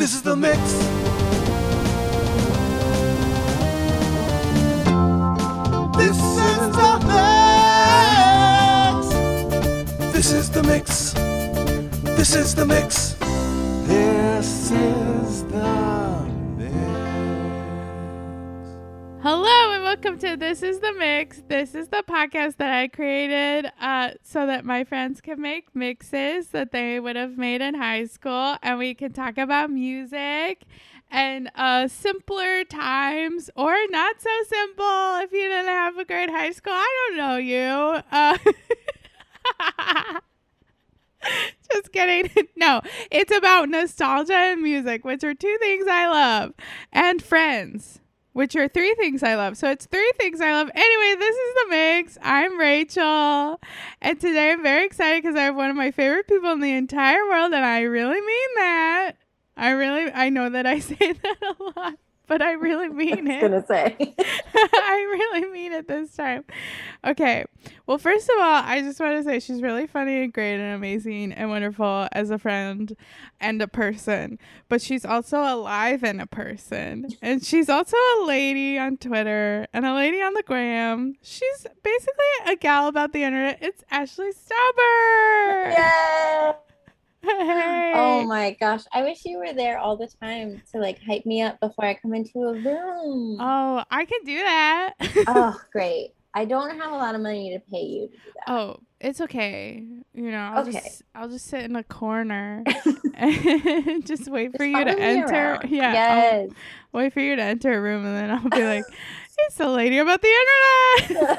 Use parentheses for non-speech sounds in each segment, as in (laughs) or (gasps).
This is the mix. This is the mix. This is the mix. This is the mix. This is the mix. Hello welcome to This is the Mix. This is the podcast that I created uh, so that my friends can make mixes that they would have made in high school and we can talk about music and uh, simpler times or not so simple if you didn't have a great high school. I don't know you. Uh, (laughs) just kidding. (laughs) No, it's about nostalgia and music, which are two things I love, and friends which are three things I love. So it's three things I love. Anyway, this is the mix. I'm Rachel, and today I'm very excited because I have one of my favorite people in the entire world, and I really mean that. I really, I know that I (laughs) say that a lot, but I really (laughs) mean it. Gonna say. (laughs) I really mean it this time. Okay. Well, first of all, I just want to say she's really funny and great and amazing and wonderful as a friend and a person. But she's also alive and a person. And she's also a lady on Twitter and a lady on the gram. She's basically a gal about the internet. It's Ashley Stauber. Yay! Oh (laughs) my gosh. I wish you were there all the time to like hype me up before I come into a room. Oh, I can do that. oh, (laughs) great. I don't have a lot of money to pay you to do that. Oh, it's okay. You know, I'll Okay. just I'll just sit in a corner (laughs) and just wait for Just you to enter. around. Yeah, I'll wait for you to enter a room, and then I'll be like, "It's the lady about the internet."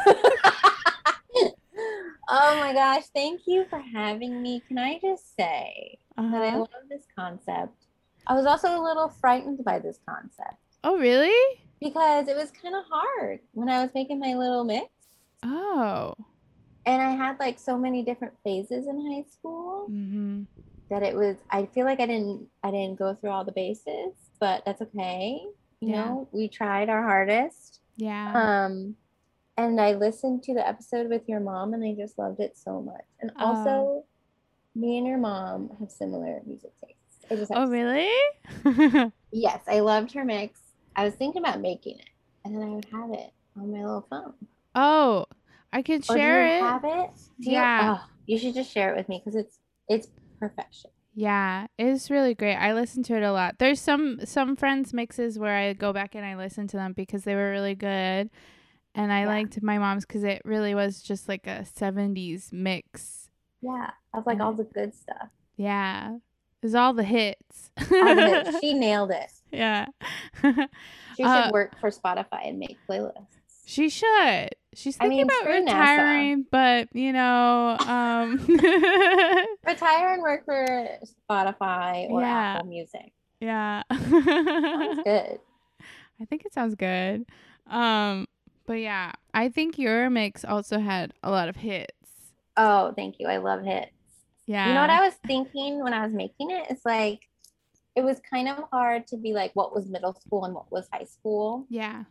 Oh my gosh. Thank you for having me. Can I just say that I Uh-huh. love this concept? I was also a little frightened by this concept Oh, really? because it was kind of hard when I was making my little mix. Oh. And I had like so many different phases in high school. Mm-hmm. that it was I feel like I didn't I didn't go through all the bases, but that's okay. You Yeah. know, we tried our hardest. Yeah. Um and I listened to the episode with your mom and I just loved it so much. And Oh. also me and your mom have similar music tastes. Oh, really? (laughs) Yes, I loved her mix. I was thinking about making it and then I would have it on my little phone. oh, I do share you it. have it? Do you- Yeah. oh, you should just share it with me because it's it's perfection. Yeah, it's really great. I listen to it a lot. There's some some friends mixes where I go back and I listen to them because they were really good, and I Yeah. liked my mom's because it really was just like a '70s mix. Yeah. Of like all the good stuff. Yeah, it was all the hits. All the hits. (laughs) she nailed it. yeah, (laughs) She should Uh, work for Spotify and make playlists. she should. She's I thinking mean, about screw NASA. retiring, but you know, um, (laughs) Retire and work for Spotify or Yeah. Apple Music. yeah. Sounds good. I think it sounds good. Um, but yeah, I think your mix also had a lot of hits. Oh, thank you. I love hits. Yeah. You know what I was thinking when I was making it? It's like it was kind of hard to be like what was middle school and what was high school. Yeah.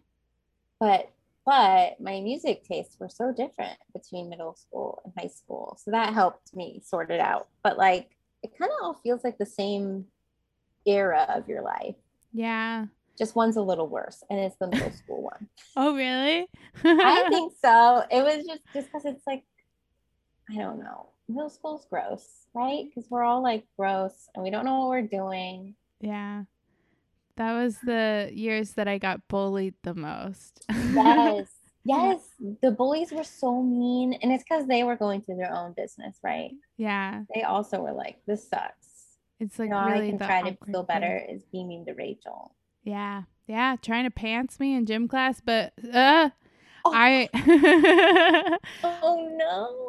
But but my music tastes were so different between middle school and high school. So that helped me sort it out. But like it kind of all feels like the same era of your life. Yeah. Just one's a little worse, and it's the middle school one. (laughs) Oh, really? I (laughs) think so. It was just just because it's like, I don't know. Middle school's gross, right? Because we're all like gross, and we don't know what we're doing. yeah. That was the years that I got bullied the most. Yes, (laughs) yes. The bullies were so mean, and it's because they were going through their own business, right? yeah. They also were like, "This sucks." It's like you know, really I can try to feel thing. better is beaming to Rachel. Yeah. Yeah. Trying to pants me in gym class, but uh, Oh. I (laughs) (laughs) Oh no.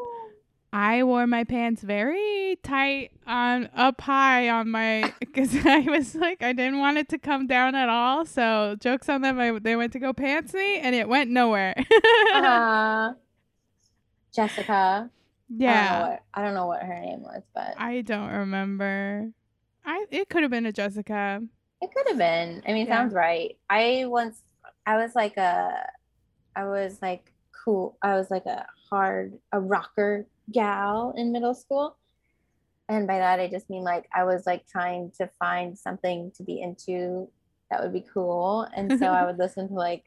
I wore my pants very tight on up high on my (laughs) because I was like I didn't want it to come down at all. So jokes on them. I, they went to go pants me and it went nowhere. Uh, Jessica. I don't, yeah, what, I don't know what her name was, but I don't remember. I it could have been a Jessica. It could have been. I mean, Yeah. sounds right. I once, I was like a, I was like cool. I was like a hard, a rocker gal in middle school. and by that I just mean like I was like trying to find something to be into that would be cool. And so I would (laughs) listen to like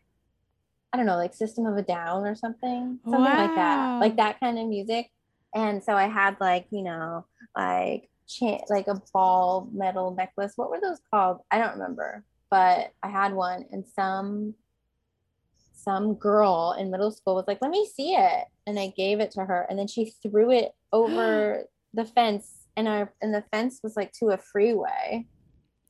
I don't know, like System of a Down or something. Something like that. Like that kind of music. And so I had like, you know, like cha- like a ball metal necklace. What were those called? I don't remember. But I had one and some some girl in middle school was like, "Let me see it." And I gave it to her and then she threw it over (gasps) the fence and our and the fence was like to a freeway.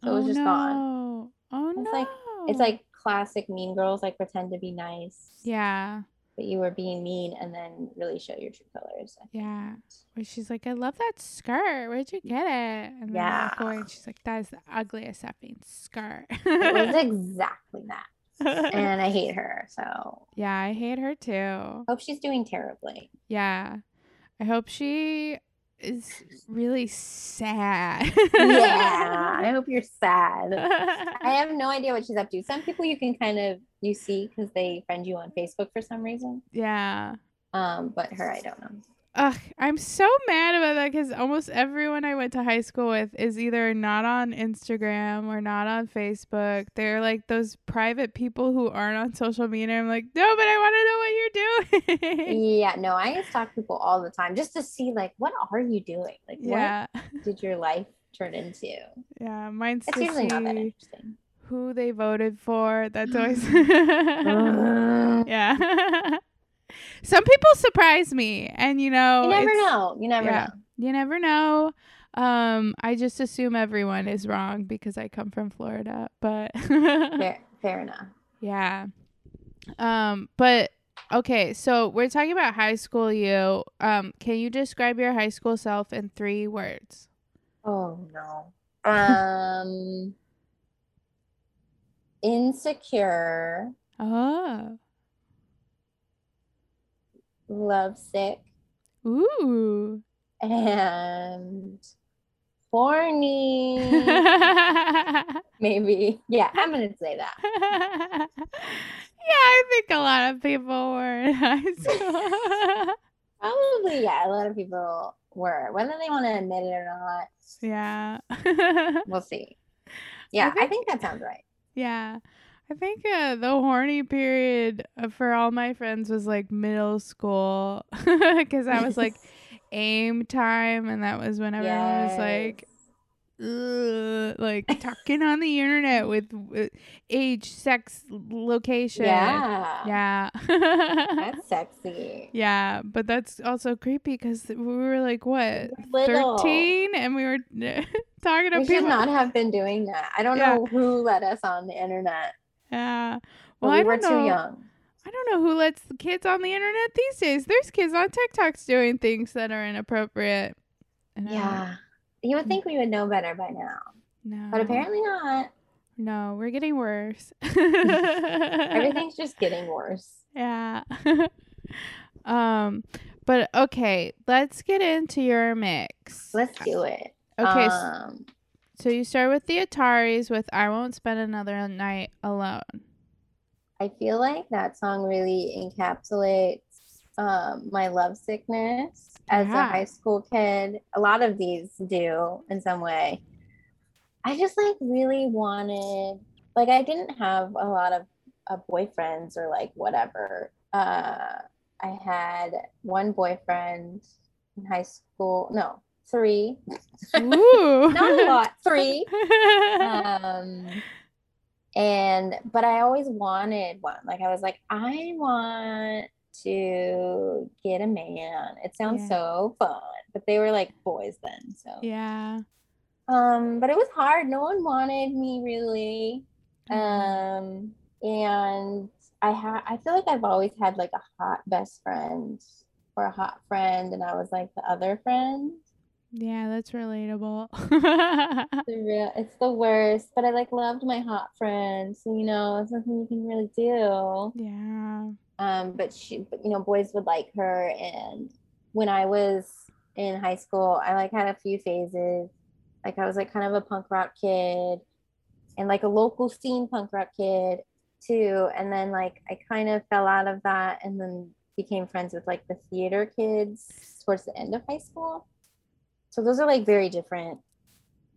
So it was oh, just no. gone. Oh It's no. like- It's like classic mean girls like pretend to be nice. yeah, But you were being mean and then really show your true colors. yeah. Where she's like, I love that skirt. Where'd you get it? And then I walk away Yeah. and she's like, That is the ugliest effing skirt. It was (laughs) exactly that. And I hate her. So yeah, I hate her too. hope she's doing terribly. Yeah. I hope she is really sad. Yeah. I hope you're sad. I (laughs) have no idea what she's up to. Some people you can kind of you see because they friend you on Facebook for some reason. yeah. Um, but her I don't know. Ugh, I'm so mad about that because almost everyone I went to high school with is either not on Instagram or not on Facebook. They're like those private people who aren't on social media. I'm like, no, but I want to know what you're doing. (laughs) Yeah, no, I used to talk to people all the time just to see like what are you doing? Like yeah, what did your life turn into? yeah. Mine's It's to usually not that interesting. who they voted for. That's always (laughs) (laughs) yeah. Some people surprise me, and you know, you never know. You never yeah. know. You never know. Um, I just assume everyone is wrong because I come from Florida, but (laughs) Fair, fair enough. yeah. Um, but okay, so we're talking about high school you. Um, can you describe your high school self in three words? Oh no. Um (laughs) insecure, Oh. Lovesick, Ooh. and horny. (laughs) Maybe. Yeah, I'm gonna say that. (laughs) yeah, I think a lot of people were in high school. Probably, yeah, a lot of people were. Whether they want to admit it or not, yeah. (laughs) we'll see. Yeah, I think- think that sounds right. yeah. I think uh, the horny period uh, for all my friends was like middle school (laughs) because that was like (laughs) aim time and that was when everyone was like ugh, like talking on the internet with, with age, sex, location. Yeah. Yeah. That's (laughs) sexy. yeah, but that's also creepy because we were like what Little. thirteen, and we were talking to We people. should not have been doing that. I don't Yeah. know who let us on the internet. Yeah. Well, we I were don't too know. young. I don't know who lets the kids on the internet these days. There's kids on TikToks doing things that are inappropriate. And Yeah. You would think we would know better by now, No. but apparently not. no, we're getting worse. (laughs) Everything's just getting worse. Yeah. (laughs) um, but okay, let's get into your mix. Let's do it. Okay, Um, so you start with the Ataris with "I Won't Spend Another Night Alone." I feel like that song really encapsulates um, my love sickness as Yeah. a high school kid. A lot of these do in some way. I just like really wanted, like, I didn't have a lot of uh, boyfriends or like whatever. Uh, I had one boyfriend in high school. No, three. Ooh, Not a lot. Three. (laughs) um and but i always wanted one like i was like i want to get a man it sounds Yeah. so fun but they were like boys then so yeah. um but it was hard no one wanted me really Mm. um and i had i feel like i've always had like a hot best friend or a hot friend and i was like the other friend Yeah, that's relatable. the (laughs) real it's the worst but i like loved my hot friend so you know it's nothing you can really do yeah. um but she but, you know boys would like her and when i was in high school i like had a few phases like i was like kind of a punk rock kid and like a local scene punk rock kid too and then like i kind of fell out of that and then became friends with like the theater kids towards the end of high school so those are like very different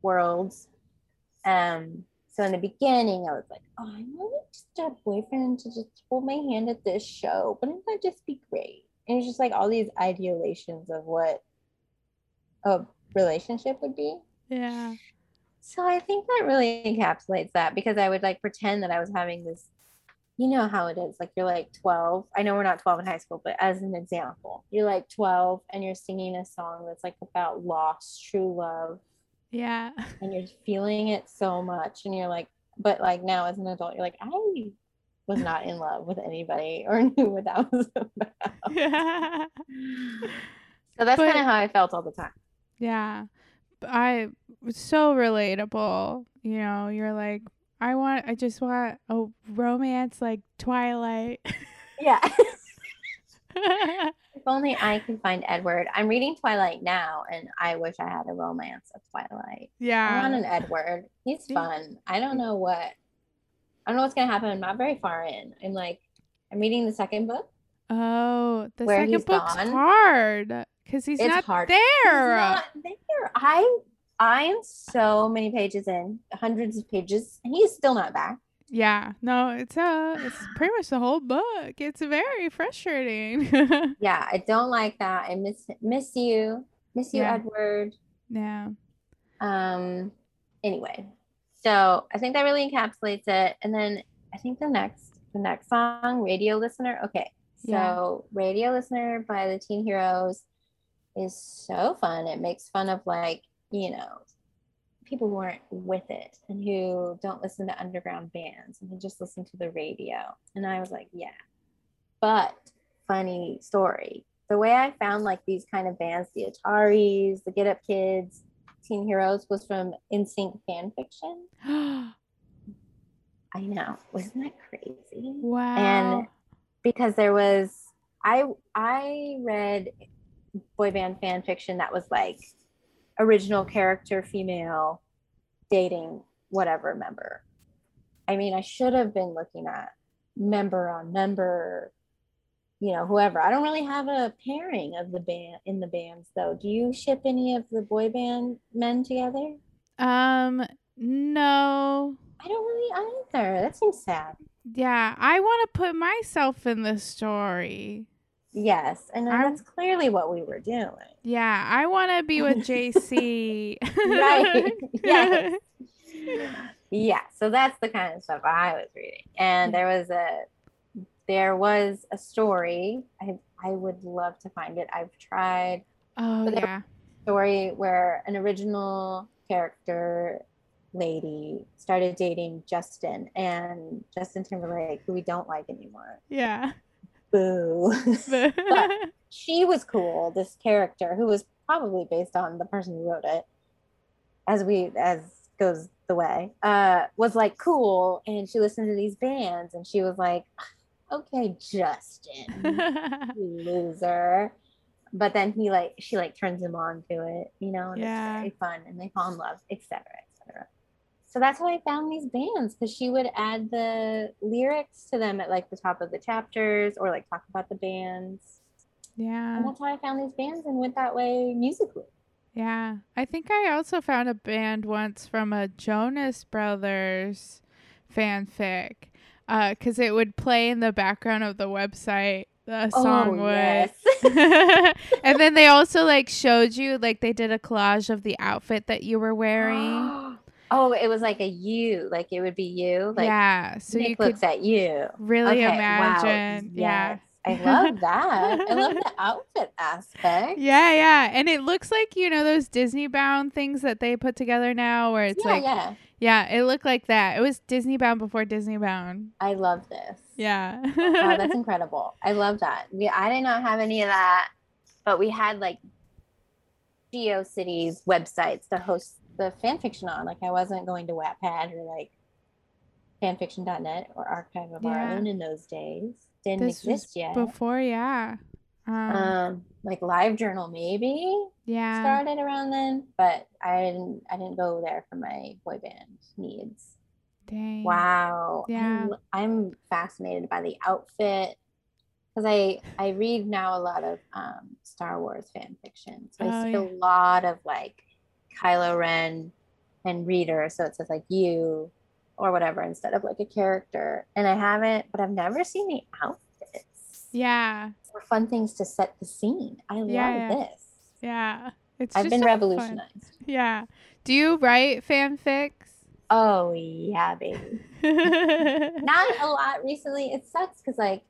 worlds. Um, so in the beginning, I was like, oh, I want to just a boyfriend to just hold my hand at this show. Wouldn't that just be great? And it's just like all these ideations of what a relationship would be. Yeah. So I think that really encapsulates that because I would like pretend that I was having this, you know how it is. Like you're like 12. I know we're not 12 in high school, but as an example, you're like 12 and you're singing a song that's like about lost true love Yeah. and you're feeling it so much and you're like but like now as an adult you're like i was not in love with anybody or (laughs) knew what that was about yeah. (laughs) so that's kind of how i felt all the time Yeah. I was so relatable. You know, you're like, I want, I just want a romance like Twilight. yeah (laughs) if only i can find edward i'm reading twilight now and i wish i had a romance of twilight Yeah. i want an edward he's fun i don't know what i don't know what's gonna happen i'm not very far in i'm like i'm reading the second book Oh, the second he's book's gone. hard because he's It's not there. He's not there. I I'm so many pages in, hundreds of pages, and he's still not back. Yeah, no, it's uh, it's (sighs) pretty much the whole book. It's very frustrating. (laughs) Yeah, I don't like that. I miss miss you, miss you, Yeah. Edward. yeah, Um. Anyway, so I think that really encapsulates it. And then I think the next the next song, Radio Listener. Okay, so Yeah. Radio Listener by the Teen Heroes is so fun. It makes fun of like you know people who aren't with it and who don't listen to underground bands and who just listen to the radio. And I was like, yeah. But funny story. The way I found like these kind of bands, the Ataris, the Get Up Kids, Teen Heroes, was from NSYNC fan fiction. (gasps) I know, wasn't that crazy? wow. And because there was, I I read boy band fan fiction that was like original character female dating whatever member. I mean, I should have been looking at member on member, you know, whoever. I don't really have a pairing of the band in the bands though. Do you ship any of the boy band men together? um, no. I don't really either. That seems sad. Yeah, I want to put myself in the story. Yes, and I- that's clearly what we were doing. Yeah, I want to be with JC. (laughs) Right. Yes. (laughs) yeah so that's the kind of stuff i was reading and there was a there was a story i i would love to find it i've tried Oh yeah. story where an original character lady started dating justin and justin timberlake who we don't like anymore Yeah. Boo. (laughs) (laughs) She was cool this character who was probably based on the person who wrote it as we as goes the way uh was like cool and she listened to these bands and she was like okay justin (laughs) loser. But then he like she like turns him on to it you know and Yeah. it's very fun and they fall in love etc etc so that's how i found these bands because she would add the lyrics to them at like the top of the chapters or like talk about the bands yeah. and that's how I found these bands and went that way musically. Yeah. I think I also found a band once from a Jonas Brothers fanfic. Uh, cause it would play in the background of the website. The song would. (laughs) and then they also like showed you like they did a collage of the outfit that you were wearing. (gasps) (gasps) oh, it was like a you, like it would be you. Like yeah. So Nick you could looks at you. really Okay, wow, imagine. Yeah. yes. I love that. I love (laughs) the outfit aspect. Yeah, yeah. And it looks like, you know, those Disney bound things that they put together now where it's yeah, like yeah. Yeah, it looked like that. It was Disney bound before Disney bound. I love this. Yeah. Wow, that's (laughs) incredible. I love that. We I did not have any of that, but we had like GeoCities websites to host the fan fiction on. Like I wasn't going to Wattpad or like fanfiction.net or Archive of Yeah. own in those days. Didn't This exist yet. Before, yeah. Um, um like live journal maybe yeah. started around then but i didn't i didn't go there for my boy band needs Dang. wow Yeah. I'm, I'm fascinated by the outfit because I I read now a lot of um, Star Wars fan fiction. So I Oh, see yeah. a lot of like Kylo Ren and reader. So it says like you or whatever instead of like a character. And I haven't, but I've never seen the outfits Yeah. or fun things to set the scene. I love Yeah. this. Yeah. It's I've been so fun. revolutionized. Yeah. Do you write fanfics? Oh yeah, baby. (laughs) Not a lot recently. It sucks because like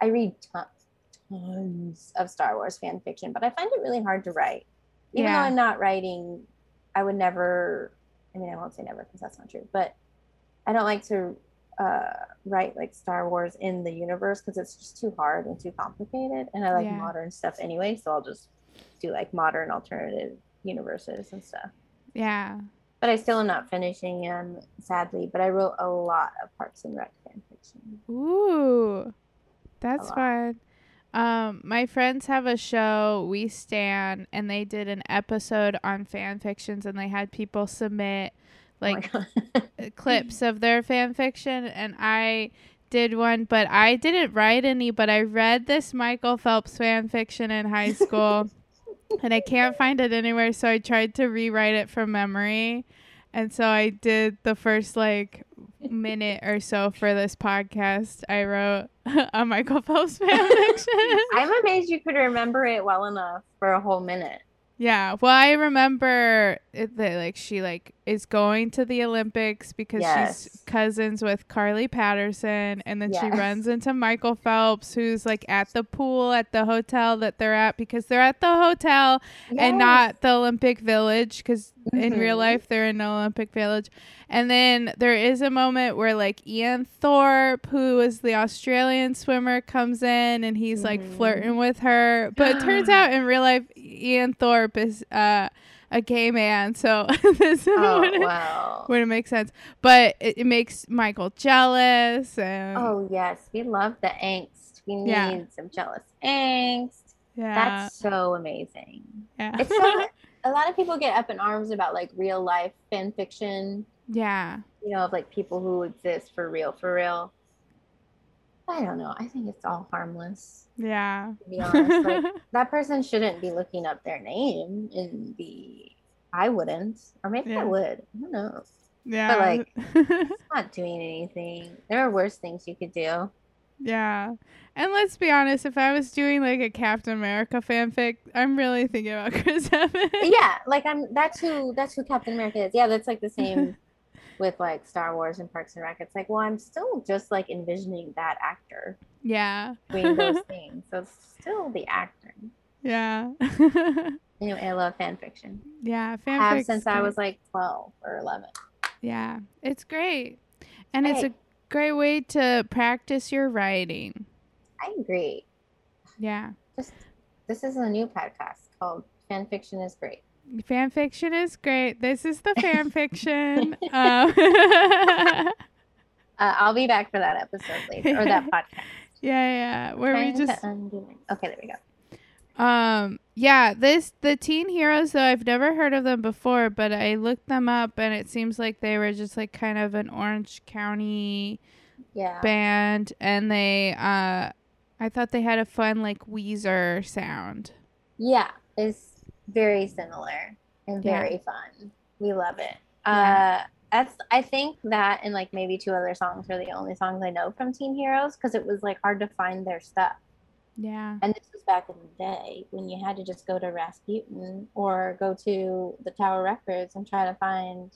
I read ton- tons of Star Wars fan fiction, but I find it really hard to write. Even Yeah. though I'm not writing, I would never. I mean, I won't say never because that's not true, but I don't like to uh, write like Star Wars in the universe because it's just too hard and too complicated. And I like Yeah. modern stuff anyway, so I'll just do like modern alternative universes and stuff. yeah. But I still am not finishing them, sadly. But I wrote a lot of Parks and Rec fan fiction. Ooh. That's fun. Um, my friends have a show, We Stand, and they did an episode on fan fictions and they had people submit like oh God. uh, clips of their fan fiction and I did one but I didn't write any but I read this Michael Phelps fan fiction in high (laughs) school and I can't find it anywhere so I tried to rewrite it from memory and so I did the first like minute or so for this podcast I wrote (laughs) a Michael Phelps fan (laughs) fiction I'm amazed you could remember it well enough for a whole minute. Yeah, well, I remember it, that like she like is going to the Olympics because she's cousins with Carly Patterson, and then she runs into Michael Phelps, who's like at the pool at the hotel that they're at because they're at the hotel and not the Olympic Village because in real life they're in the Olympic Village. And then there is a moment where like Ian Thorpe, who is the Australian swimmer, comes in and he's like Mhm. flirting with her. But it turns (gasps) out in real life Ian Thorpe is uh, a gay man, so (laughs) this Oh wouldn't, wow. wouldn't make sense. But it, it makes Michael jealous and Oh yes, we love the angst. We need Yeah. some jealous angst. yeah, That's so amazing. yeah. It's so a lot of people get up in arms about like real life fan fiction, yeah. you know, of like people who exist for real, for real. I don't know. I think it's all harmless. Yeah. To be honest, like (laughs) that person shouldn't be looking up their name in the. I wouldn't, or maybe Yeah. I would. Who knows? Yeah. But like- (laughs) It's not doing anything. There are worse things you could do. Yeah. And let's be honest, if I was doing like a Captain America fanfic, I'm really thinking about (laughs) Chris Evans. yeah, like I'm. That's who. That's who Captain America is. Yeah, that's like the same with like Star Wars and Parks and Rec. It's like, well, I'm still just like envisioning that actor Yeah. doing those (laughs) things, so it's still the actor. yeah. (laughs) Anyway, I love fan fiction. yeah. I have since I was like 12 or 11. Yeah. It's great. And it's a Great. great way to practice your writing. I agree. Yeah. Just this is a new podcast called Fan Fiction is Great. Fan fiction is great. This is the fan (laughs) fiction. (laughs) um, Uh, I'll be back for that episode later or that (laughs) podcast. yeah, yeah. Where we just okay, there we go. Um, yeah, this the teen heroes though I've never heard of them before, but I looked them up and it seems like they were just like kind of an Orange County Yeah. band and they uh I thought they had a fun like Weezer sound. Yeah, it's very similar and Yeah. very fun. We love it. Yeah. Uh, that's I think that and like maybe two other songs are the only songs I know from Teen Heroes because it was like hard to find their stuff. Yeah. And this was back in the day when you had to just go to Rasputin or go to the Tower Records and try to find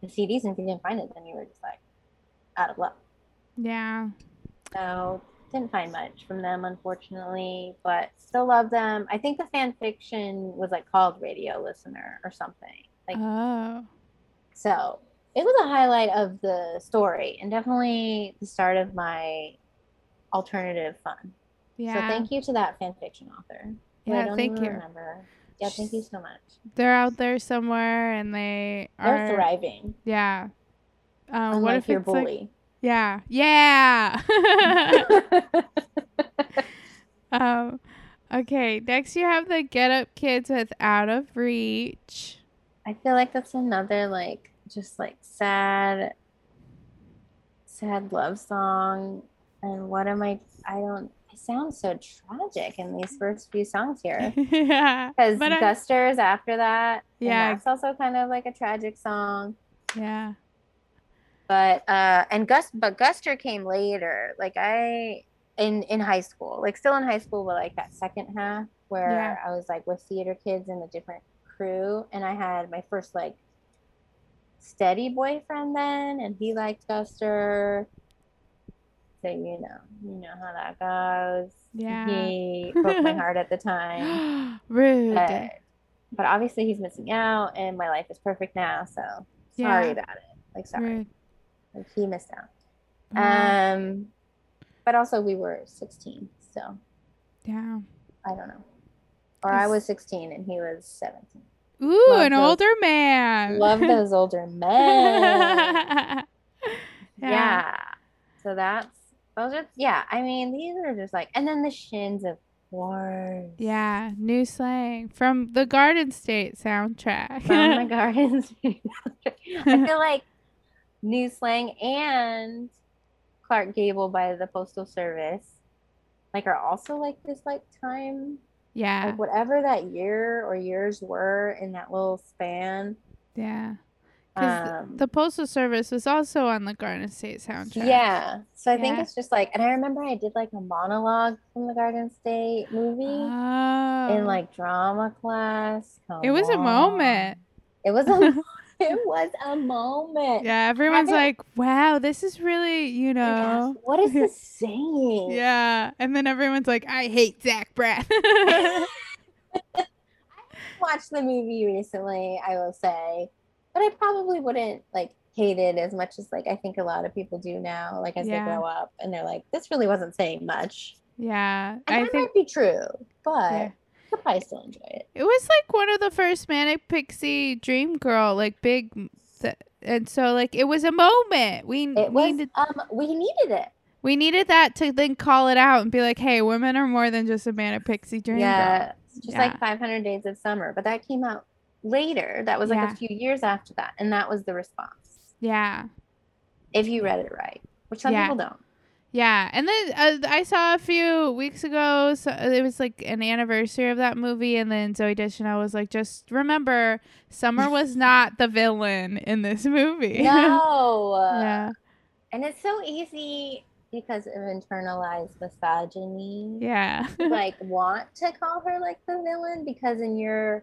the CDs. And if you didn't find it, then you were just like out of luck. Yeah. So didn't find much from them, unfortunately, but still love them. I think the fan fiction was like called Radio Listener or something. Like Oh. so it was a highlight of the story and definitely the start of my alternative fun. Yeah. So thank you to that fan fiction author. Yeah, don't thank you. Remember. Yeah, thank you so much. They're out there somewhere and they They're thriving. Yeah. Um, what if your it's like bully. Yeah. Yeah. (laughs) um okay, next you have the Get Up Kids with Out of Reach. I feel like that's another like just like sad sad love song. And what am I? I don't. It sounds so tragic in these first few songs here. (laughs) yeah. Because But I- Gusters after that. Yeah. that's also kind of like a tragic song. Yeah. But uh and Gus but Guster came later. Like I in in high school. Like still in high school, but like that second half where Yeah. I was like with theater kids in a different crew and I had my first like steady boyfriend then and he liked Guster. So you know, you know how that goes. Yeah. He (laughs) broke my heart at the time. (gasps) Rude. But, but obviously he's missing out and my life is perfect now, so Yeah. sorry about it. Like sorry. Rude. Like he missed out. Wow. Um but also we were 16, so yeah. I don't know. Or I was 16 and he was 17. Ooh, love an those- older man. Love those older (laughs) men. yeah. yeah. So that's those are yeah, I mean these are just like and then the shins of course. Yeah, new slang from the Garden State soundtrack. From the (laughs) Garden State. I feel like new slang and Clark Gable by the Postal Service like are also like this like time yeah, like whatever that year or years were in that little span. yeah. Because Um, the Postal Service was also on the Garden State soundtrack. yeah. So I think it's just like, and I remember I did like a monologue from the Garden State movie Oh. in like drama class. it was a moment. It was a. (laughs) (laughs) it was a moment. Yeah, everyone's like, "Wow, this is really, you know." what is this (laughs) saying? Yeah, and then everyone's like, "I hate Zach Braff." (laughs) I watched the movie recently, I will say, but I probably wouldn't like hate it as much as like I think a lot of people do now. Like as Yeah. they grow up, and they're like, this really wasn't saying much. yeah, And I that think might be true, but Yeah. Probably still enjoy it. it was like one of the first Manic Pixie Dream Girl, like big, th- and so like it was a moment. We It was needed um we needed it. we needed that to then call it out and be like, "Hey, women are more than just a Manic Pixie Dream yeah, Girl." just Yeah. like 500 Days of Summer, but that came out later. That was like Yeah. a few years after that, and that was the response. Yeah. If you read it right, which some Yeah. people don't. Yeah, and then uh, I saw a few weeks ago. So it was like an anniversary of that movie, and then Zooey Deschanel was like, "Just remember, Summer was (laughs) not the villain in this movie." (laughs) No. yeah, And it's so easy because of internalized misogyny. yeah, like (laughs) want to call her like the villain because in your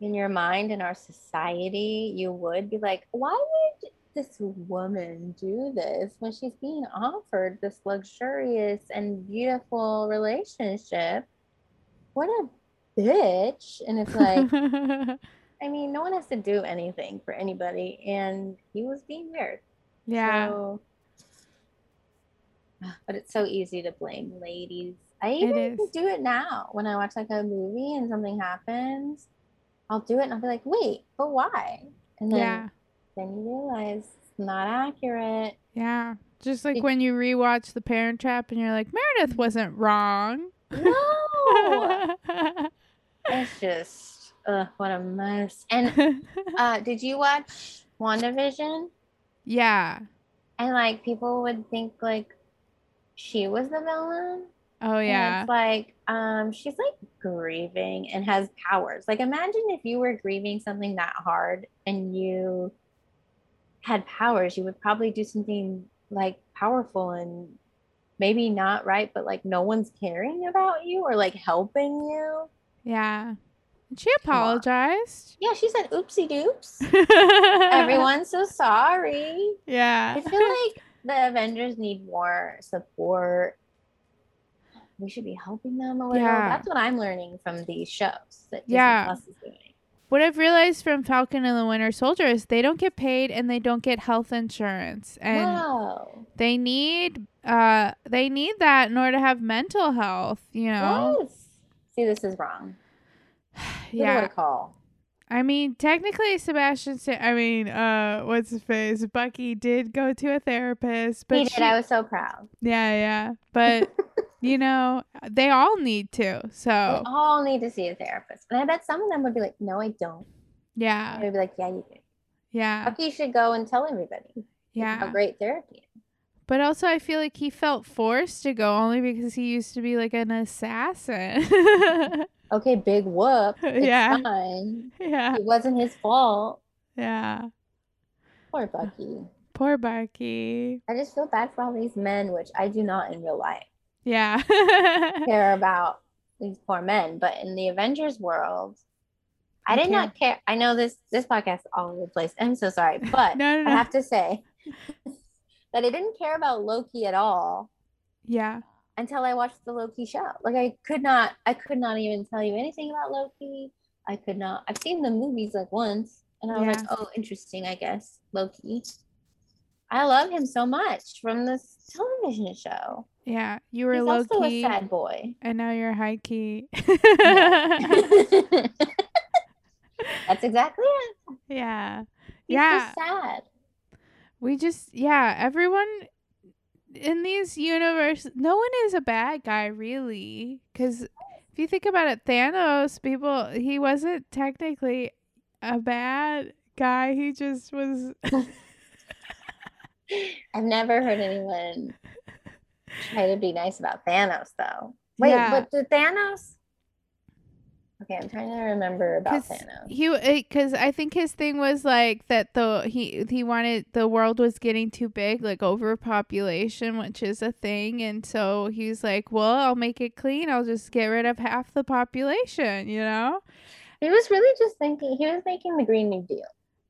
in your mind in our society you would be like why would this woman do this when she's being offered this luxurious and beautiful relationship? What a bitch. And it's like (laughs) i mean no one has to do anything for anybody. And he was being weird. Yeah, so, (sighs) but it's so easy to blame ladies. I even do it now. When I watch like a movie and something happens. I'll do it and I'll be like, wait, but why? And then yeah, then you realize it's not accurate. yeah. Just like It- when you rewatch The Parent Trap, and you're like, Meredith wasn't wrong. No, (laughs) it's just ugh, what a mess. And (laughs) uh, did you watch WandaVision? yeah. And like people would think like she was the villain. Oh And yeah. it's like, um, she's like grieving and has powers. Like, imagine if you were grieving something that hard and you had powers, you would probably do something like powerful and maybe not right, but like no one's caring about you or like helping you. Yeah. She apologized. Yeah, she said, oopsie doops. (laughs) Everyone's so sorry. Yeah. I feel like the Avengers need more support. We should be helping them a little. Yeah. That's what I'm learning from these shows that Disney Yeah. Plus is doing. What I've realized from Falcon and the Winter Soldier is they don't get paid and they don't get health insurance. And wow. they need uh they need that in order to have mental health, you know. Yes. See, this is wrong. Who do I Yeah. call? I mean, technically Sebastian I mean, uh what's his face? Bucky did go to a therapist, but he did. she- I was so proud. yeah, yeah. But (laughs) you know, they all need to. So, all need to see a therapist. And I bet some of them would be like, no, I don't. yeah. They'd be like, yeah, you do. Yeah. Bucky should go and tell everybody Yeah, how great therapy is. But also, I feel like he felt forced to go only because he used to be like an assassin. (laughs) Okay, big whoop. (laughs) It's Yeah. fine. (laughs) yeah. It wasn't his fault. Yeah. Poor Bucky. Poor Bucky. I just feel bad for all these men, which I do not in real life Yeah. (laughs) care about these poor men. But in the Avengers world, I did not care. I know this this podcast is all over the place. I'm so sorry, but no, no, I have to say that I didn't care about Loki at all yeah. Until I watched the Loki show. Like I could not, I could not even tell you anything about Loki. I could not. I've seen the movies like once, and I was Yeah. like, oh, interesting. I guess Loki. I love him so much from this television show. Yeah. You were He's low also key, a sad boy. and now you're high key. (laughs) That's exactly it. (laughs) yeah. He's Yeah. sad. We just, yeah, everyone in these universe, no one is a bad guy, really. Because if you think about it, Thanos, people, he wasn't technically a bad guy. He just was. (laughs) I've never heard anyone try to be nice about Thanos, though. Wait, Yeah. but did Thanos? Okay, I'm trying to remember about 'Cause Thanos. He, because I think his thing was like that. The he he wanted the world was getting too big, like overpopulation, which is a thing, and so he's like, "Well, I'll make it clean. I'll just get rid of half the population." You know? He was really just thinking. He was making the Green New Deal.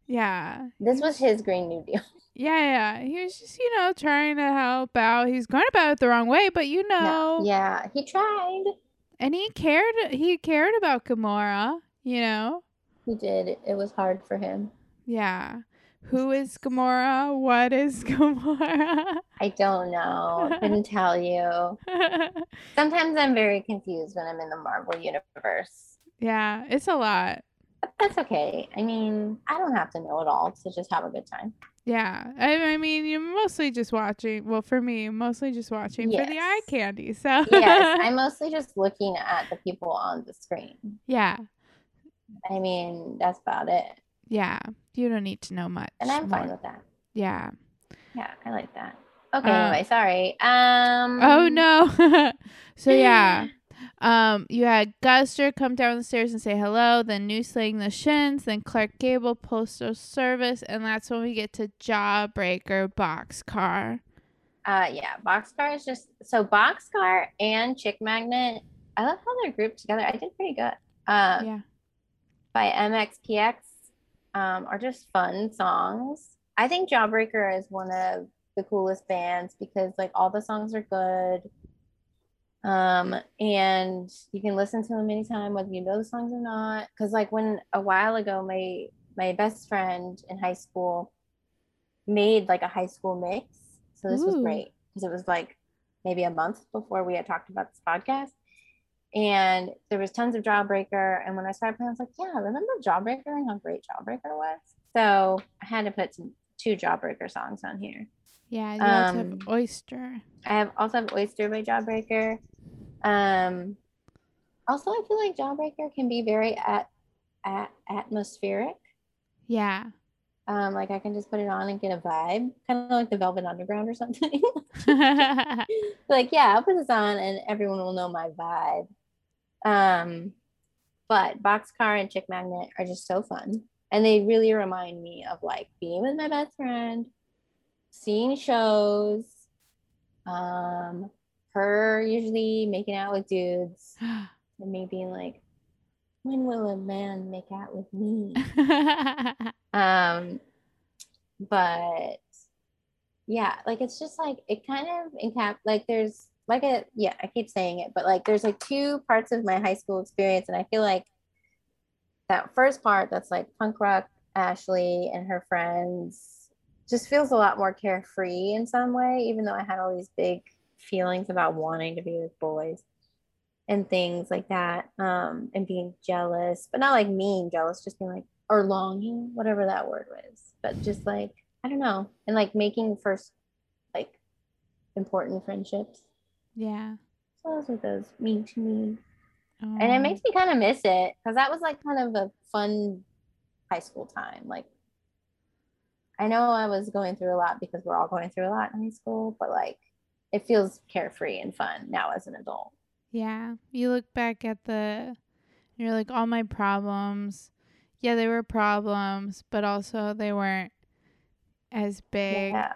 Yeah, This was his Green New Deal. (laughs) Yeah, yeah. He was just, you know, trying to help out. He's going about it the wrong way, but you know, Yeah, he tried. And he cared. He cared about Gamora. You know, He did. It was hard for him. yeah. Who is Gamora? What is (laughs) Gamora? I don't know. I couldn't (laughs) tell you. (laughs) Sometimes I'm very confused when I'm in the Marvel universe. yeah, it's a lot. But that's okay. I mean, I don't have to know it all to just have a good time. Yeah, I, I mean, you're mostly just watching. Well, for me, mostly just watching for the eye candy. So Yes, I'm (laughs) mostly just looking at the people on the screen. yeah, I mean, that's about it. yeah. You don't need to know much. And I'm fine more. with that. Yeah. Yeah, I like that. Okay, Uh, anyway, sorry. Um Oh no. (laughs) so yeah. (laughs) Um, you had Guster come down the stairs and say hello, then New slang the shins, then Clark Gable postal service, and that's when we get to Jawbreaker Boxcar. Uh yeah, Boxcar is just so Boxcar and Chick Magnet. I love how they're grouped together. I did pretty good. Uh yeah. by MXPX um are just fun songs. I think Jawbreaker is one of the coolest bands because like all the songs are good. Um and you can listen to them anytime whether you know the songs or not. Cause like when a while ago my my best friend in high school made like a high school mix. So this was great because it was like maybe a month before we had talked about this podcast. And there was tons of Jawbreaker. And when I started playing, I was like, yeah, remember Jawbreaker and how great Jawbreaker was? So I had to put some two Jawbreaker songs on here. Yeah, you also Um, have Oyster. I have also have Oyster by Jawbreaker. Um, also, I feel like Jawbreaker can be very at, at atmospheric. Yeah. Um, like I can just put it on and get a vibe, kind of like the Velvet Underground or something. (laughs) (laughs) like, yeah, I'll put this on and everyone will know my vibe. Um, but Boxcar and Chick Magnet are just so fun. And they really remind me of like being with my best friend, seeing shows, um, her usually making out with dudes, (gasps) and me being like, when will a man make out with me? (laughs) Um, but yeah, like it's just like it kind of encap like there's like a yeah, I keep saying it, but like there's like two parts of my high school experience, and I feel like that first part that's like punk rock Ashley and her friends just feels a lot more carefree in some way, even though I had all these big feelings about wanting to be with boys and things like that, um, and being jealous, but not like mean jealous, just being like or longing, whatever that word was, but just like I don't know, and like making first like important friendships. yeah. So those are those mean to me, and it makes me kind of miss it because that was like kind of a fun high school time. Like I know I was going through a lot because we're all going through a lot in high school, but like it feels carefree and fun now as an adult. Yeah. You look back at the you're like all my problems. Yeah, they were problems, but also they weren't as big. Yeah.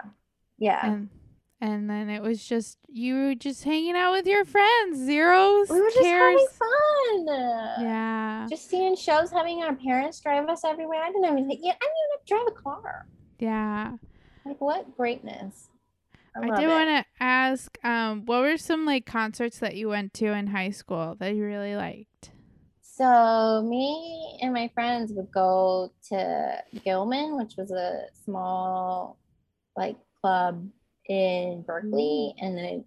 Yeah. And and then it was just you were just hanging out with your friends. Zero we were just cares. having fun. Yeah. Just seeing shows, having our parents drive us everywhere. I didn't even yeah, I didn't even drive a car. Yeah. Like what greatness. I, love did want to ask, um, what were some like concerts that you went to in high school that you really liked? So me and my friends would go to Gilman, which was a small like club in Berkeley, and then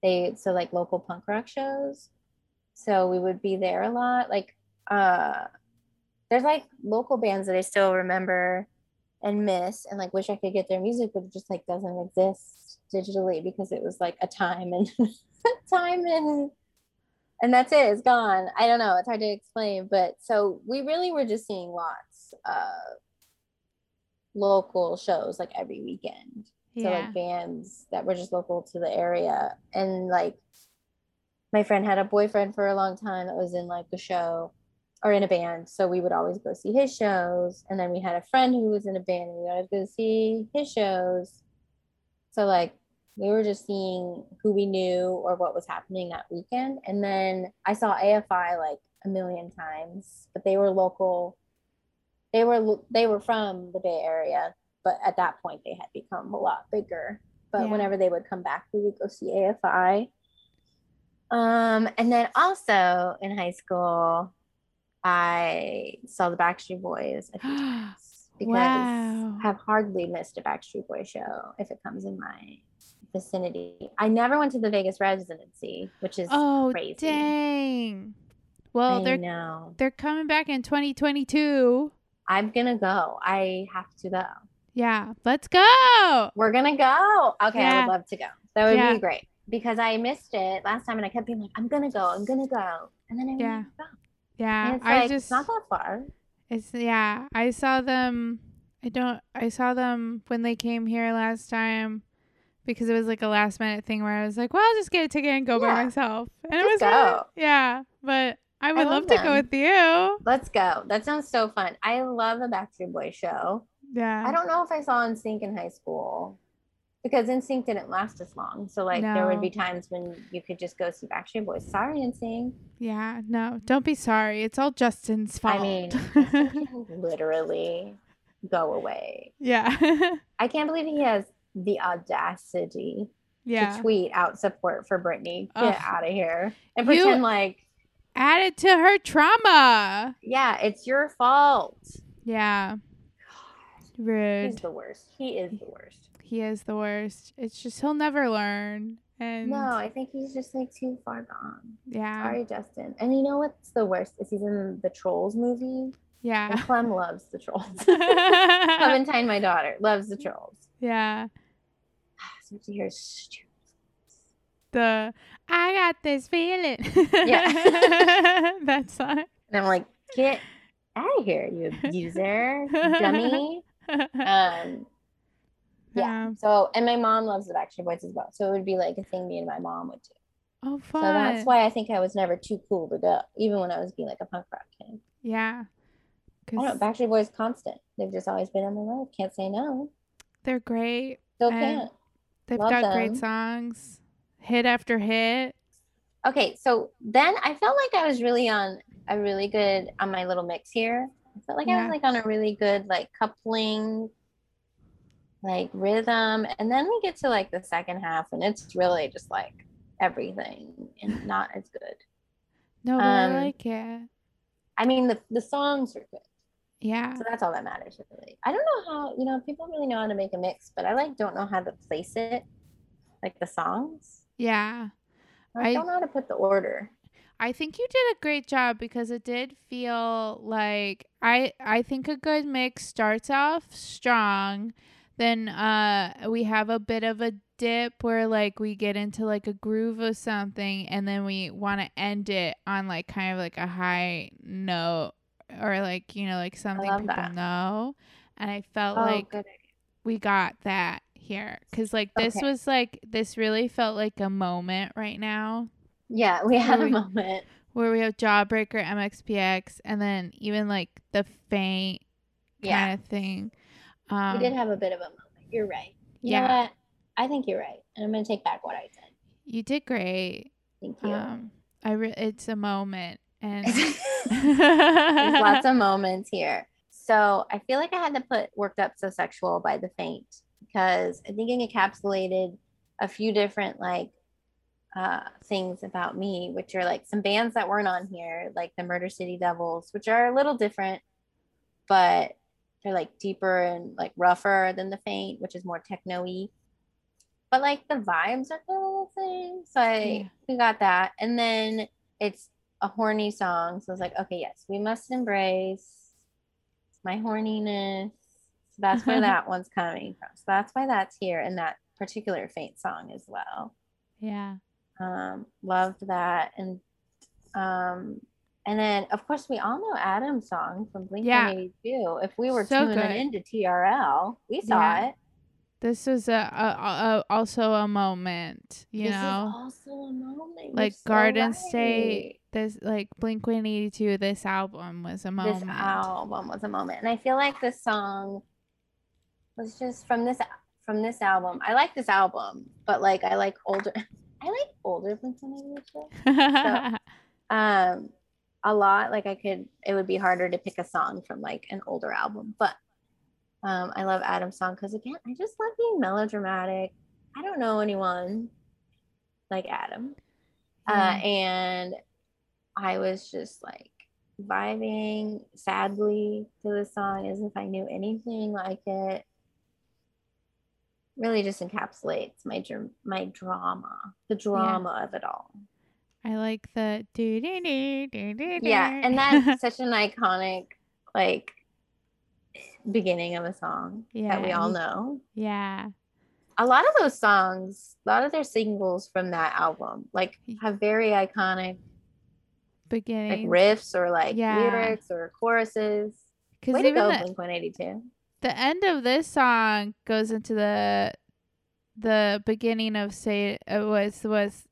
they so like local punk rock shows. So we would be there a lot. Like uh there's like local bands that I still remember and miss and like wish I could get their music, but it just like doesn't exist digitally because it was like a time and (laughs) time and and that's it it's gone. I don't know it's hard to explain but so we really were just seeing lots of local shows like every weekend. So Yeah. like bands that were just local to the area and like my friend had a boyfriend for a long time that was in like a show or in a band so we would always go see his shows and then we had a friend who was in a band and we would always go see his shows so like we were just seeing who we knew or what was happening that weekend. And then I saw AFI like a million times, but they were local. They were they were from the Bay Area, but at that point they had become a lot bigger. But Yeah. whenever they would come back, we would go see AFI. Um, and then also in high school, I saw the Backstreet Boys a few (gasps) times because Wow. I've hardly missed a Backstreet Boy show if it comes in my vicinity. I never went to the Vegas residency, which is Oh crazy. dang! Well, I they're know. they're coming back in 2022. I'm gonna go. I have to go. Yeah, let's go. We're gonna go. Okay, I would love to go. That would Yeah. be great because I missed it last time, and I kept being like, "I'm gonna go. I'm gonna go," and then I Yeah. go. Yeah, I like just not that far. It's yeah, I saw them. I don't. I saw them when they came here last time because it was like a last minute thing where I was like, "Well, I'll just get a ticket and go by myself." And it Just was really- yeah, but I would love love, to go with you. Let's go. That sounds so fun. I love the Backstreet Boy show. Yeah, I don't know if I saw NSYNC in high school because NSYNC didn't last as long. So like there would be times when you could just go see Backstreet Boys. Sorry, NSYNC. Yeah, no, don't be sorry. It's all Justin's fault. I mean, (laughs) literally go away. yeah, (laughs) I can't believe he has the audacity yeah. to tweet out support for Britney. Get Ugh. out of here and You- pretend like, Add it to her trauma. yeah, it's your fault. Yeah, Rude. He's the worst. He is the worst. He is the worst. It's just he'll never learn. And No, I think he's just like too far gone. yeah, Sorry, Justin. And you know what's the worst? Is he's in the Trolls movie. yeah. And Clem loves the Trolls. (laughs) Clementine, my daughter, loves the Trolls. yeah. (sighs) So she hears stupid. The I got this feeling. Yeah. (laughs) that song. And I'm like, get out of here, you abuser, dummy. (laughs) Um, yeah. So, and my mom loves the Backstreet Boys as well. So it would be like a thing me and my mom would do. oh, fun. So that's why I think I was never too cool to go, even when I was being like a punk rock kid. Yeah. I don't know. 'Cause Backstreet Boys constant. They've just always been on the road. Can't say no. they're great. Still can't. They've Love got great songs. Hit after hit. Okay, so then I felt like I was really on a really good on my little mix here. I felt like I was like on a really good like coupling, like rhythm, and then we get to like the second half, and it's really just like everything and not as good. No, but I Um, like it. I mean, the the songs are good, Yeah. so that's all that matters really. I don't know how you know people really know how to make a mix, but I like don't know how to place it, like the songs. Yeah. I, I- don't know how to put the order. I think you did a great job because it did feel like I I think a good mix starts off strong, then uh we have a bit of a dip where like we get into like a groove of something and then we want to end it on like kind of like a high note or like you know like something people that. know. And I felt Oh, like good. we got that here cuz like this Okay. was like this really felt like a moment right now Yeah, we had a we- moment. where we have Jawbreaker, MXPX and then even like the faint Yeah. kind of thing. Um we did have a bit of a moment. You're right. You yeah. I think you're right. And I'm gonna take back what I said. you did great. Thank you. Um I re- it's a moment and (laughs) There's (laughs) lots of moments here. So I feel like I had to put Worked Up So Sexual by The Faint because I think it encapsulated a few different like uh, things about me, which are like some bands that weren't on here, like the Murder City Devils, which are a little different, but they're like deeper and like rougher than The Faint, which is more techno-y. But like the vibes are the same. So I Yeah. we got that. And then it's a horny song. So I was like, okay, yes, we must embrace my horniness. So that's where (laughs) that one's coming from. So that's why that's here in that particular faint song as well. yeah. Um, loved that. And um and then of course we all know Adam's song from Blink Yeah. 182. If we were So tuning good. into TRL, we saw Yeah. it. This was a, a, a also a moment, you this know. is also a moment. You're like so Garden right. State, this like Blink One Eighty Two. This album was a moment. this album was a moment and i feel like this song was just from this from this album i like this album but like i like older (laughs) i like older blink 182 (laughs) um a lot like i could it would be harder to pick a song from like an older album but um i love adam's song because again i just love being melodramatic. I don't know anyone like adam. Uh and i was just like vibing sadly to the song as if i knew anything like it. Really just encapsulates my my drama the drama of it all I like the do do do do do. yeah and that's (laughs) such an iconic like beginning of a song that we all know. Yeah, a lot of those songs a lot of their singles from that album like have very iconic beginning like riffs or like Yeah. lyrics or choruses. Because even go the, blink 182 the end of this song goes into the the beginning of say it was was uh,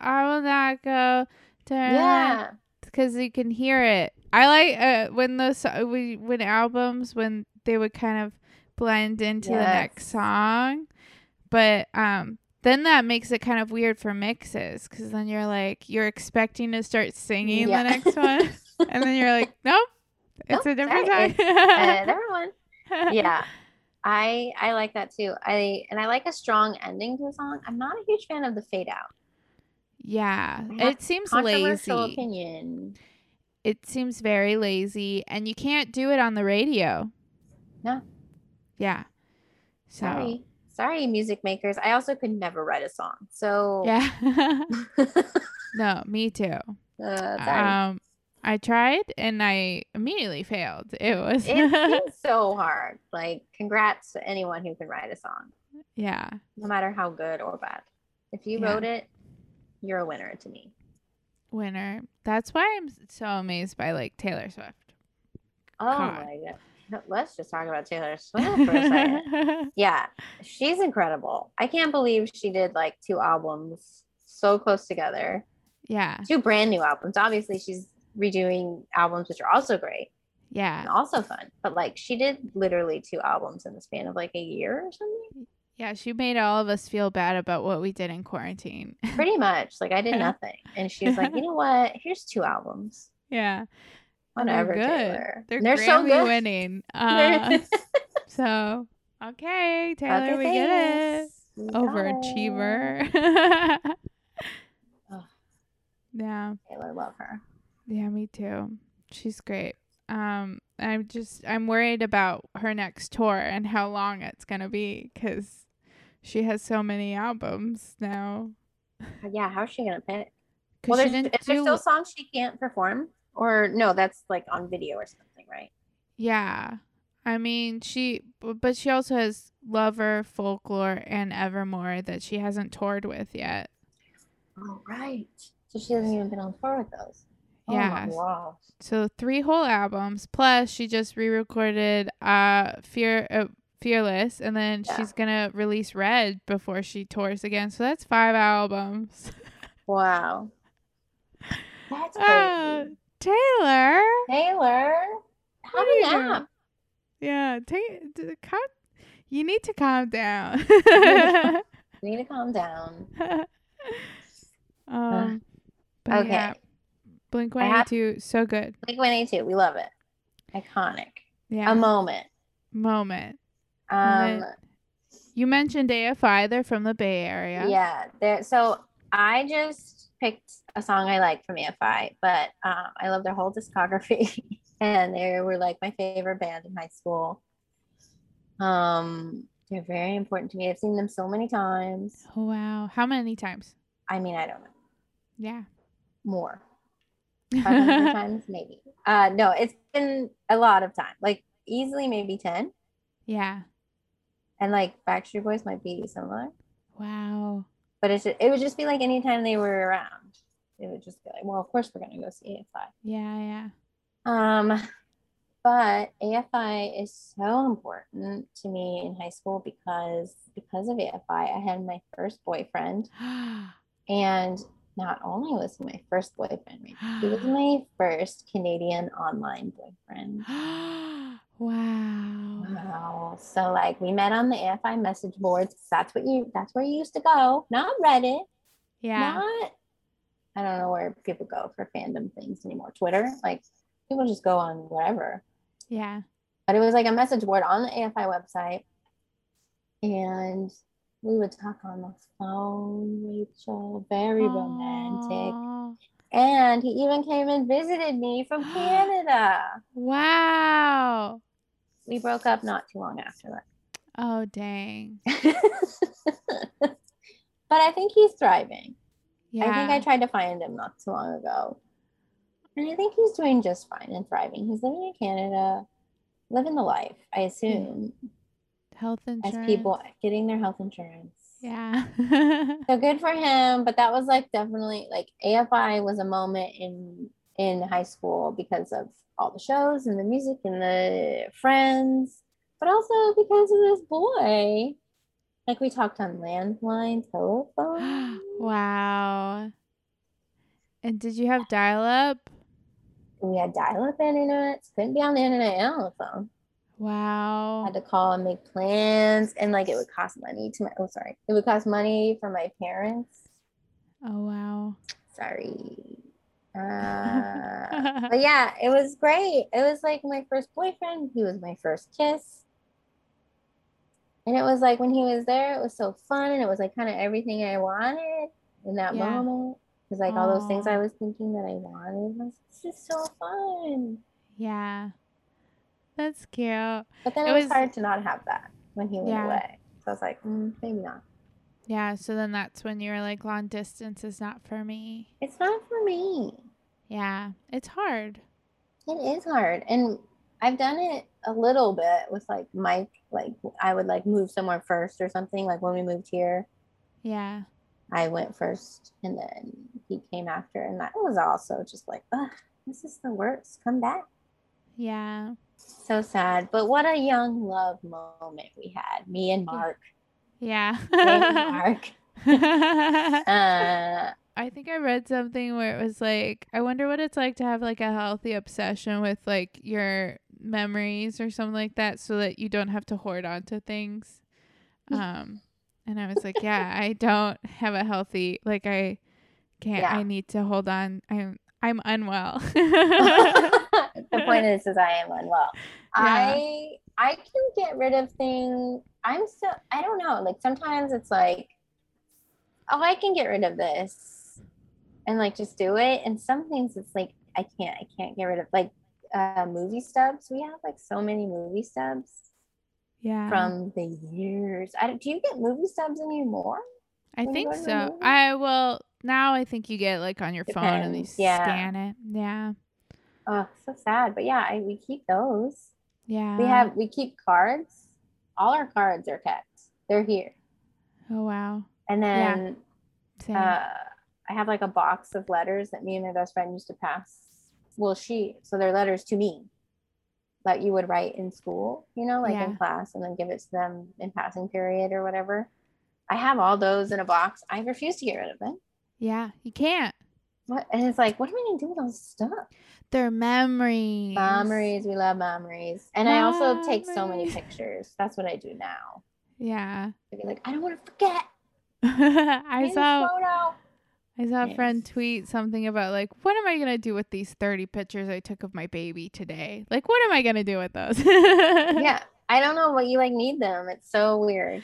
I will not go. Turn yeah. Because you can hear it. I like uh, when those we when albums when they would kind of blend into the next song, but um then that makes it kind of weird for mixes because then you're like you're expecting to start singing Yeah. the next one, (laughs) and then you're like nope, it's Nope, a different sorry, song. uh, everyone (laughs) yeah. I i like that too. I and i like a strong ending to a song. I'm not a huge fan of the fade out yeah, it seems lazy. opinion It seems very lazy, and you can't do it on the radio. No. Yeah. So. sorry sorry music makers i also could never write a song so Yeah. (laughs) (laughs) no, me too. uh, Um, I tried and I immediately failed. It was it's (laughs) so hard like congrats to anyone who can write a song yeah, no matter how good or bad if you Yeah. wrote it you're a winner to me. Winner. That's why I'm so amazed by like Taylor Swift. oh God. my god (laughs) let's just talk about taylor (laughs) swift for a second. (laughs) Yeah she's incredible. I can't believe she did like two albums so close together. Yeah, two brand new albums. Obviously she's redoing albums which are also great and yeah, also fun but like she did literally two albums in the span of like a year or something yeah. She made all of us feel bad about what we did in quarantine. (laughs) pretty much like i did nothing and she's like you (laughs) know what here's two albums yeah, And they're good. Taylor. They're, they're so good winning. (laughs) Uh, so okay, Taylor, Okay, we get it. thanks. We got it. Overachiever. Yeah. taylor love her Yeah, me too. She's great. Um, I'm just I'm worried about her next tour and how long it's gonna be because she has so many albums now. yeah how's she gonna pick well there's is there do still songs she can't perform or no that's like on video or something right yeah. I mean, she but she also has Lover, Folklore, and Evermore that she hasn't toured with yet. oh right so she hasn't even been on tour with those oh Yeah. my wow So three whole albums plus she just re-recorded uh Fear uh, Fearless, and then Yeah. she's gonna release Red before she tours again. So that's five albums. Wow. That's (laughs) crazy. Uh, Taylor, Taylor, have what are you a doing? nap. Yeah, take d- calm. You need to calm down. You need to (laughs) calm down. (laughs) um, but Okay. yeah, Blink One Eighty Two, so good. Blink 182, we love it. Iconic. Yeah, A moment. moment. Um, You mentioned AFI. They're from the Bay Area. yeah. There. So I just picked a song I like from AFI, but um, I love their whole discography, (laughs) and they were like my favorite band in high school. Um, they're very important to me. I've seen them so many times. Oh, wow. How many times? I mean, I don't know Yeah. more. (laughs) 500 times maybe. Uh, no, it's been a lot of time. Like easily maybe ten. yeah. And like Backstreet Boys might be similar. Wow. But it's it would just be like anytime they were around, it would just be like, well, of course we're gonna go see AFI. Yeah. Yeah. Um, but AFI is so important to me in high school because because of AFI, I had my first boyfriend, (gasps) (gasps) and not only was he my first boyfriend, he was (gasps) my first Canadian online boyfriend. Wow. Wow. So like we met on the AFI message boards. That's what you that's where you used to go. Not Reddit. Yeah. Not I don't know where people go for fandom things anymore. Twitter. Like people just go on whatever. Yeah. But it was like a message board on the AFI website. And we would talk on the phone, Rachel. Very romantic. And he even came and visited me from (gasps) Canada. Wow. We broke up not too long after that. Oh dang. (laughs) but I think he's thriving. Yeah. I think I tried to find him not too long ago. And I think he's doing just fine and thriving. He's living in Canada, living the life, I mm. assume, health insurance. as people getting their health insurance. Yeah. (laughs) So good for him. But that was like definitely like AFI was a moment in in high school because of all the shows and the music and the friends, but also because of this boy. Like we talked on landline telephone. (gasps) wow. And did you have dial up? we had dial-up internet. Couldn't be on the internet and on the phone. Wow. I had to call and make plans and like it would cost money to my oh sorry it would cost money for my parents Oh wow. sorry (laughs) uh, but yeah it was great it was like my first boyfriend he was my first kiss and it was like when he was there it was so fun and it was like kind of everything i wanted in that Yeah. moment because like all those things i was thinking that i wanted was this is so fun yeah. That's cute. but then It it, was, was- hard to not have that when he went Yeah. away so i was like mm, maybe not Yeah, so then that's when you were like long distance is not for me. it's not for me Yeah. It's hard. It is hard. And I've done it a little bit with like Mike. Like I would like move somewhere first or something. Like when we moved here, Yeah. I went first and then he came after. And that was also just like, ugh, this is the worst. Come back. Yeah. So sad. But what a young love moment we had. Me and Mark. Yeah. And (laughs) Mark. (laughs) Uh I think I read something where it was like, I wonder what it's like to have like a healthy obsession with like your memories or something like that so that you don't have to hoard onto things. (laughs) Um and I was like, yeah, I don't have a healthy like I can't Yeah. I need to hold on. I'm I'm unwell. The point is is I am unwell. (laughs) I I can get rid of things. I'm so I don't know. Like sometimes it's like, oh, I can get rid of this, and like just do it. And some things it's like I can't. I can't get rid of like uh, movie stubs. We have like so many movie stubs yeah. from the years. I don't, you get movie stubs anymore? I think go to the so. I will now I think you get like on your phone and you yeah. scan it. Yeah. Oh, so sad. But yeah, I, we keep those. Yeah. We have we keep cards. All our cards are kept. They're here. Oh wow. And then Same. uh, I have like a box of letters that me and my best friend used to pass. Well, she so they're letters to me, that you would write in school, you know, like Yeah. in class and then give it to them in passing period or whatever. I have all those in a box. I refuse to get rid of them. Yeah, you can't. What? And it's like, what am I gonna do with all this stuff? They're memories. Memories. We love memories. And I also take so many pictures. That's what I do now. Yeah. I be like, I don't want to forget. (laughs) I saw photo. I saw a friend tweet something about like, what am I gonna do with these thirty pictures I took of my baby today? Like, what am I gonna do with those? (laughs) Yeah. I don't know what you like need them. It's so weird.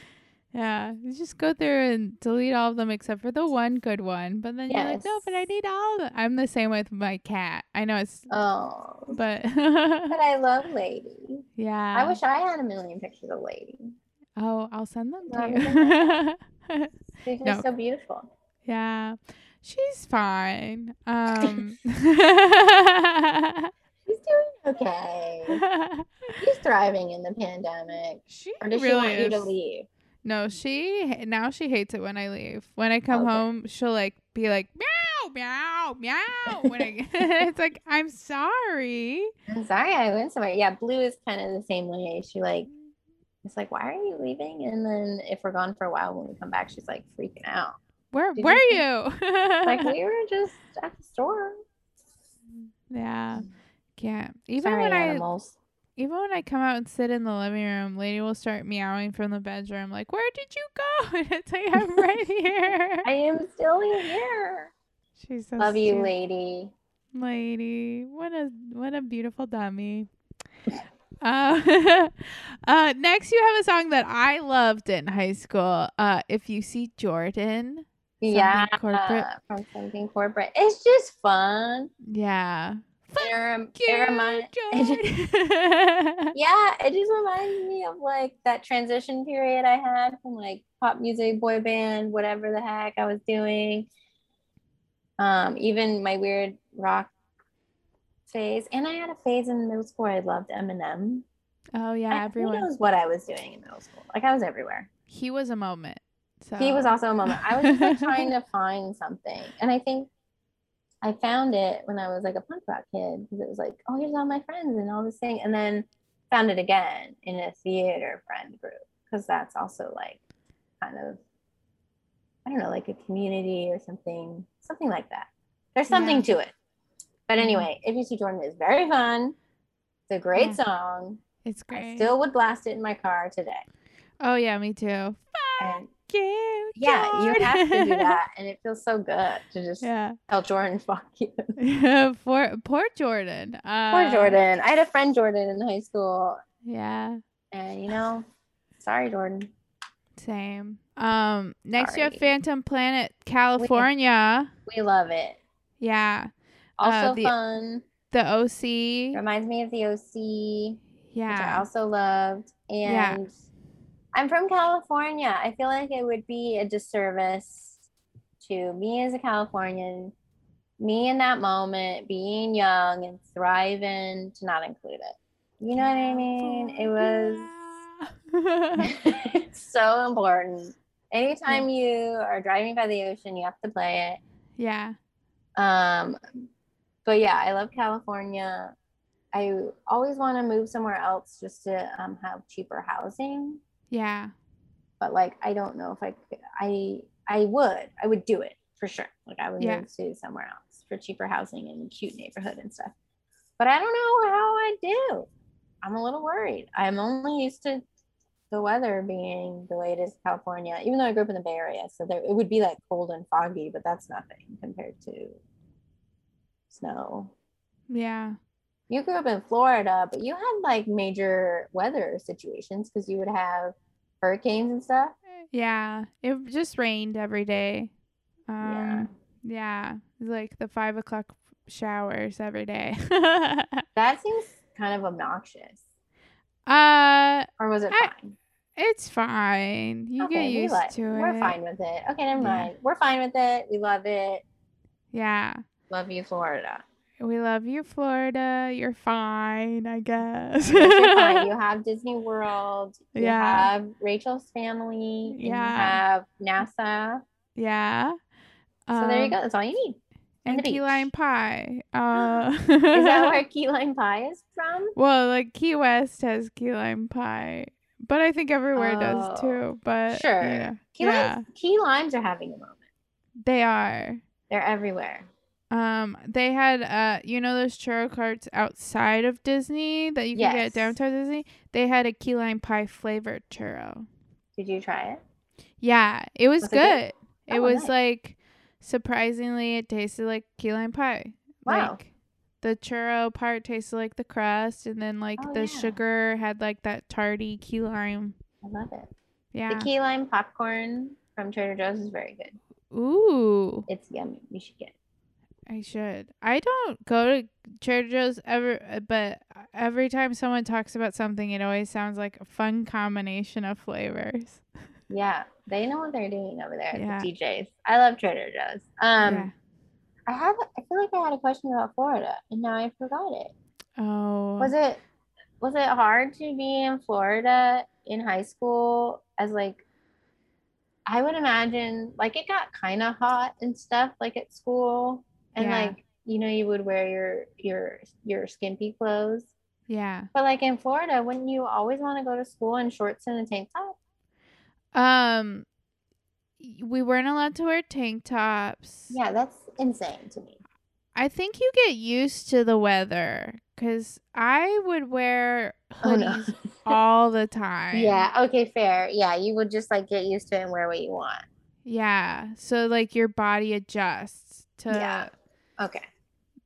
Yeah, you just go through and delete all of them except for the one good one. But then you're like, no, but I need all of them. I'm the same with my cat. I know it's, Oh. but But I love Lady. (laughs) yeah. I wish I had a million pictures of Lady. Oh, I'll send them to you. She's (laughs) No. so beautiful. yeah, she's fine. Um, (laughs) She's doing okay. She's thriving in the pandemic. she Or does she really want you to is. leave? No, she now she hates it when I leave. When I come Okay. home, she'll like be like meow meow meow. When I (laughs) it's like I'm sorry. I'm sorry I went somewhere. Yeah, Blue is kind of the same way. She like it's like, why are you leaving? And then if we're gone for a while, when we come back, she's like freaking out. Where Did where are you you? (laughs) Like we were (laughs) just at the store. yeah, can't. Even Sorry, when I animals. Even when I come out and sit in the living room, lady will start meowing from the bedroom. Like, where did you go? (laughs) And it's like I'm right (laughs) here. I am still here. She's so Love you, lady. lady. What a what a beautiful dummy. (laughs) Uh, uh, next you have a song that I loved in high school. Uh, if you see Jordan, Something yeah, corporate. from something corporate. It's just fun. yeah. (laughs) It, You, it remind- Jordan. yeah, it just reminds me of like that transition period I had from like pop music, boy band, whatever the heck I was doing. Um, even my weird rock phase, and I had a phase in middle school. I loved Eminem. oh yeah, I- everyone. Knows what I was doing in middle school? Like I was everywhere. He was a moment. So He was also a moment. I was just like trying (laughs) to find something, and I think I found it when I was like a punk rock kid because it was like, oh, here's all my friends and all this thing, and then found it again in a theater friend group because that's also like kind of I don't know, like a community or something, something like that. There's something Yeah. to it. But Mhm. anyway, if you see Jordan is very fun. It's a great Yeah. song. It's great. I still would blast it in my car today. oh yeah, me too. And You, yeah, you have to do (laughs) that. And it feels so good to just yeah. tell Jordan, (laughs) fuck you. (laughs) poor poor Jordan. Uh, Poor Jordan. I had a friend Jordan in high school. Yeah. And you know, sorry, Jordan. Same. Um. Next, you have Phantom Planet, California. We love it. Yeah. Also Uh, the- fun. The OC. Reminds me of the OC, Yeah. which I also loved. Yeah. I'm from California. I feel like it would be a disservice to me as a Californian, me in that moment, being young and thriving, to not include it. You know what I mean? It was it's (laughs) so important. Anytime you are driving by the ocean, you have to play it. yeah. Um, but yeah, I love California. I always want to move somewhere else just to um, have cheaper housing. Yeah. But like, I don't know if I could. I I would. I would do it for sure. Like, I would Yeah. move to somewhere else for cheaper housing and cute neighborhood and stuff. But I don't know how I do. I'm a little worried. I'm only used to the weather being the way it is in California, even though I grew up in the Bay Area. So there, it would be like cold and foggy, but that's nothing compared to snow. Yeah. You grew up in Florida, but you had like major weather situations because you would have hurricanes and stuff. Yeah. It just rained every day. Yeah. Um, yeah. It was like the five o'clock showers every day. (laughs) That seems kind of obnoxious. uh, Or was it I- fine? it's fine. You get used like- to it. We're fine with it. Okay, never Yeah. mind. We're fine with it. We love it. Yeah. Love you, Florida. We love you, Florida. You're fine, I guess. Yes, you're fine. You have (laughs) Disney World. You Yeah. have Rachel's family. Yeah. you have NASA. yeah. So there you Um, go. That's all you need. and key beach. lime pie. (gasps) Uh, Is that where (laughs) key lime pie is from? well, like Key West has key lime pie, but I think everywhere does Oh, too. But sure. yeah, Key, yeah, limes, key limes are having a moment. they are. They're everywhere. Um, they had uh, you know those churro carts outside of Disney that you can get Yes. at downtown Disney. They had a key lime pie flavored churro. Did you try it? Yeah, it was, Was it good. good? It Oh, was nice. like surprisingly, it tasted like key lime pie. Wow. Like the churro part tasted like the crust, and then like Oh, the yeah. sugar had like that tarty key lime. I love it. Yeah. The key lime popcorn from Trader Joe's is very good. Ooh, It's yummy. You should get it. I should. I don't go to Trader Joe's ever, uh, but every time someone talks about something, it always sounds like a fun combination of flavors. Yeah, they know what they're doing over there Yeah. the DJs. I love Trader Joe's. Um, yeah. I have. I feel like I had a question about Florida, and now I forgot it. Oh. Was it was it hard to be in Florida in high school as like I would imagine like it got kind of hot and stuff like at school and Yeah. like you know you would wear your your your skimpy clothes Yeah. but like in Florida wouldn't you always want to go to school in shorts and a tank top Um, we weren't allowed to wear tank tops. yeah that's insane to me I think you get used to the weather because I would wear (laughs) Oh, no. hoodies all the time. yeah okay fair yeah you would just like get used to it and wear what you want Yeah. So like your body adjusts to Yeah. Okay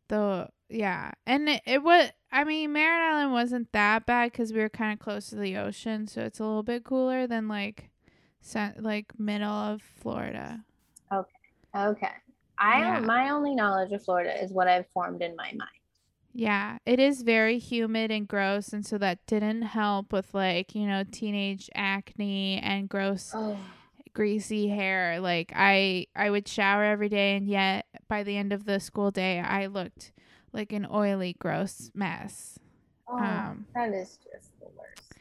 the yeah, and it, it was. I mean, Merritt Island wasn't that bad because we were kind of close to the ocean, so it's a little bit cooler than like, cent- like middle of Florida. okay Okay. I Yeah. my only knowledge of Florida is what I've formed in my mind Yeah, it is very humid and gross, and so that didn't help with like you know teenage acne and gross oh greasy hair. Like I I would shower every day and yet by the end of the school day I looked like an oily gross mess. Oh, Um, that is just the worst.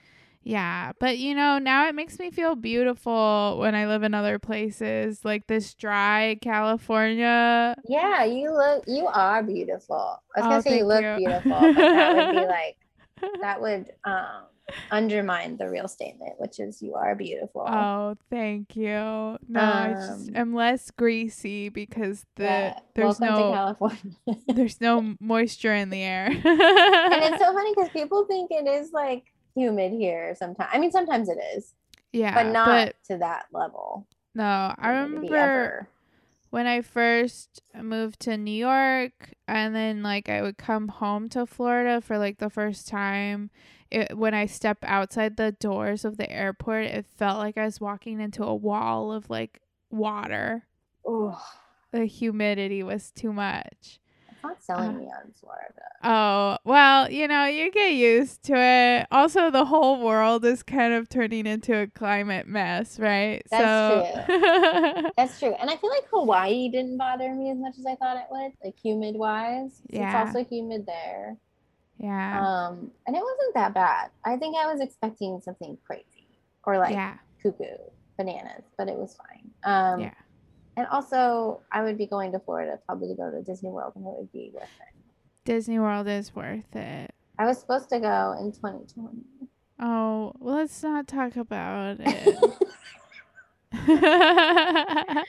Yeah, but you know, now it makes me feel beautiful when I live in other places like this dry California. Yeah, you look, you are beautiful. I was Oh, gonna say you look you. beautiful, but that would be like, (laughs) that would um undermine the real statement, which is you are beautiful. Oh, thank you. No, I just Um, am less greasy because the Yeah, there's no there's no (laughs) moisture in the air. and it's so (laughs) funny because people think it is like humid here sometimes. I mean, sometimes it is, yeah, but not but to that level. no, I remember ever. when I first moved to New York and then like I would come home to Florida for like the first time. It, when I step outside the doors of the airport, it felt like I was walking into a wall of like water. Ooh, The humidity was too much. it's not selling Uh, me on Florida. Oh, well, you know, you get used to it. Also, the whole world is kind of turning into a climate mess, right? That's so, (laughs) That's true. And I feel like Hawaii didn't bother me as much as I thought it would, like humid wise. Yeah. It's also humid there. Yeah. Um, and it wasn't that bad. I think I was expecting something crazy or like yeah. cuckoo bananas, but it was fine. Um, Yeah. And also, I would be going to Florida probably to go to Disney World, and it would be worth it. Disney World is worth it. I was supposed to go in 2020. Oh, well, let's not talk about it. (laughs) (laughs)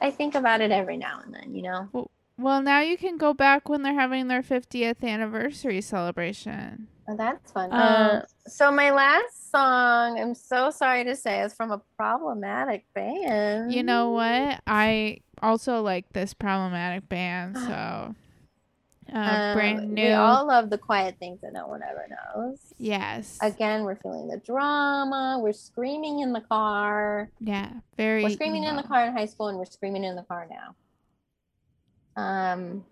I think about it every now and then, you know? well, now you can go back when they're having their 50th anniversary celebration. Oh, that's fun. Um, Uh, so my last song, I'm so sorry to say, is from a problematic band. You know what? I also like this problematic band, so (gasps) uh, Um, brand new. We all love the quiet things that no one ever knows. yes. Again, we're feeling the drama. We're screaming in the car. yeah, very. We're screaming in the car in high school, and we're screaming in the car now. Um,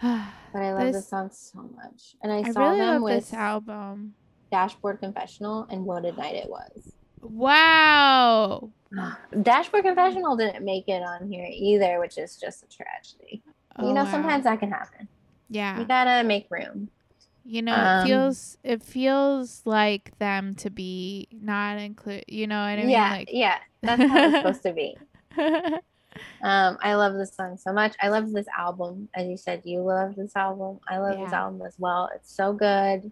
(sighs) but I love This- this song so much, and I, I saw really them with this album. Dashboard Confessional, and what a night it was. Wow. (sighs) Dashboard Confessional didn't make it on here either, which is just a tragedy. Oh, you know, wow. sometimes that can happen. Yeah. We gotta make room. You know, Um, it feels it feels like them to be not include. You know what I mean? yeah, Like, yeah, that's how it's supposed to be. (laughs) Um, I love this song so much. I love this album. As you said, you love this album. I love this album as well. It's so good.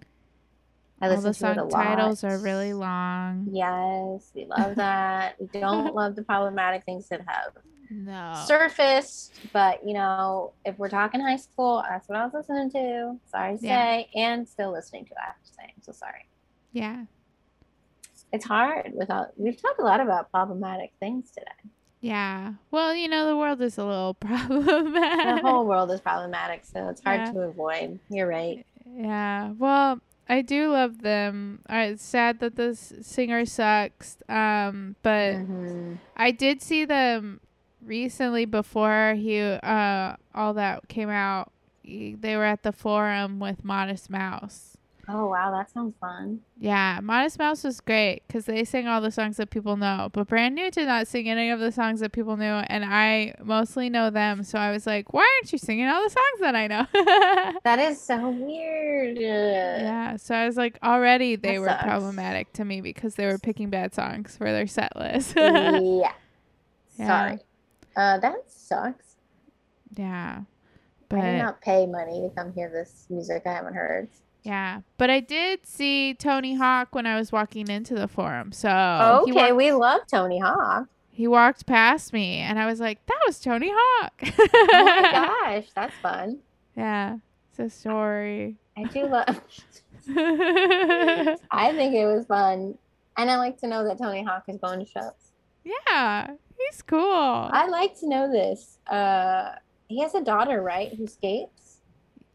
I All listen the to it a song lot. titles are really long. Yes, we love (laughs) that. we don't (laughs) love the problematic things that have No. surfaced, but you know, if we're talking high school, that's what I was listening to. Sorry to Yeah. say, and still listening to. I have to say, I'm so sorry. Yeah. It's hard without. We've talked a lot about problematic things today. Yeah. Well, you know, the world is a little problematic. (laughs) The whole world is problematic, so it's hard Yeah. to avoid. You're right. Yeah. Well, I do love them. It's sad that this singer sucks. Um, but Mhm. I did see them recently before he uh all that came out. They were at the forum with Modest Mouse. Oh wow, that sounds fun. Yeah, Modest Mouse was great because they sang all the songs that people know. But Brand New did not sing any of the songs that people knew, and I mostly know them. So I was like, "Why aren't you singing all the songs that I know?" (laughs) That is so weird. yeah, so I was like, already they That were sucks. problematic to me because they were picking bad songs for their set list. (laughs) yeah. Yeah. Sorry. Uh, that sucks. yeah, But I did not pay money to come hear this music I haven't heard. Yeah, but I did see Tony Hawk when I was walking into the forum. So okay, walked- we love Tony Hawk. he walked past me, and I was like, "That was Tony Hawk." (laughs) Oh my gosh, that's fun. Yeah, it's a story. I do love. (laughs) I think it was fun, and I like to know that Tony Hawk is going to shows. yeah, he's cool. I like to know this. Uh, he has a daughter, right, who skates.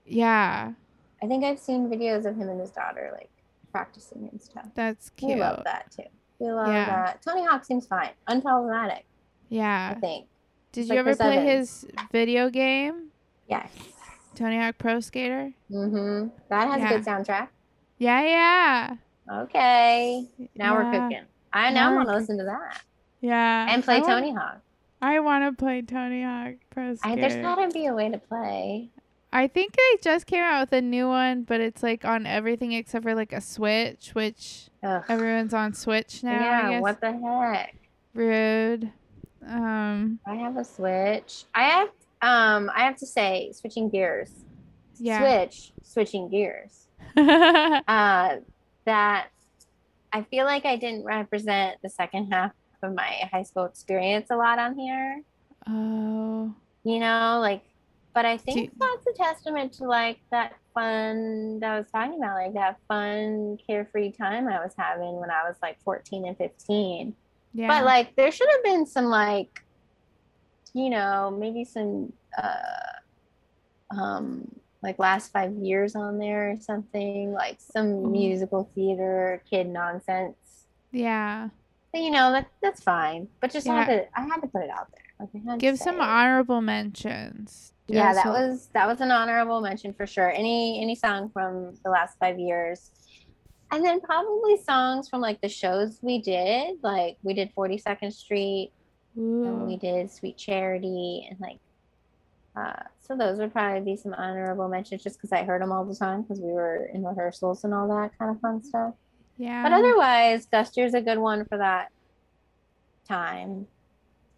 yeah, I think I've seen videos of him and his daughter like practicing and stuff. that's cute. We love that too. We love Yeah. that. Tony Hawk seems fine, unproblematic. Yeah. I think. Did It's you like ever play Evans. his video game, Yes. Tony Hawk Pro Skater? Mm-hmm. That has Yeah. a good soundtrack. Yeah, yeah. Okay. Now we're cooking. I Now now want to listen to that Yeah. and play I want- Tony Hawk. I want to play Tony Hawk Pro I, Skater. there's gotta be a way to play. I think they just came out with a new one, but it's like on everything except for like a Switch, which Ugh. everyone's on Switch now. I yeah. guess. What the heck? Rude. Um. I have a Switch. I have. Um. I have to say, switching gears. Yeah. Switch. Switching gears. (laughs) uh, that I feel like I didn't represent the second half of my high school experience a lot on here. oh. You know, like, but I think that's a testament to like that fun that I was talking about, like that fun carefree time I was having when I was like 14 and 15. Yeah. But like, there should have been some like, you know, maybe some, uh, um, like last five years on there or something, like some Mhm. musical theater kid nonsense. yeah. But you know that that's fine. But just had Yeah. to, I had to put it out there. Like, had Give some it. honorable mentions. Yeah, Just that so- was that was an honorable mention for sure. Any any song from the last five years, and then probably songs from like the shows we did. Like we did Forty Second Street, and we did Sweet Charity, and like. Uh, so those would probably be some honorable mentions, just because I heard them all the time because we were in rehearsals and all that kind of fun stuff. Yeah. But otherwise, Gustier's a good one for that time,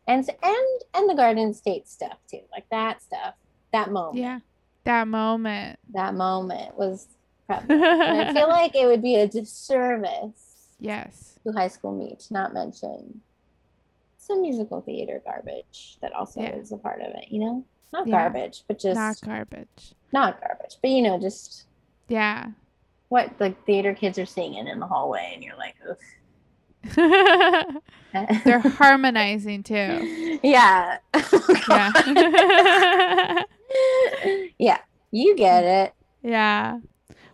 and and and the Garden State stuff too, like that stuff, that moment. yeah. That moment. that moment was (laughs) I feel like it would be a disservice yes. to High School Me to not mention some musical theater garbage that also Yeah. is a part of it, you know? Not Yeah. garbage, but just Not garbage. not, garbage. but you know, just Yeah. what the theater kids are singing in the hallway, and you're like, (laughs) They're harmonizing too. yeah. Yeah. (laughs) yeah, you get it. yeah.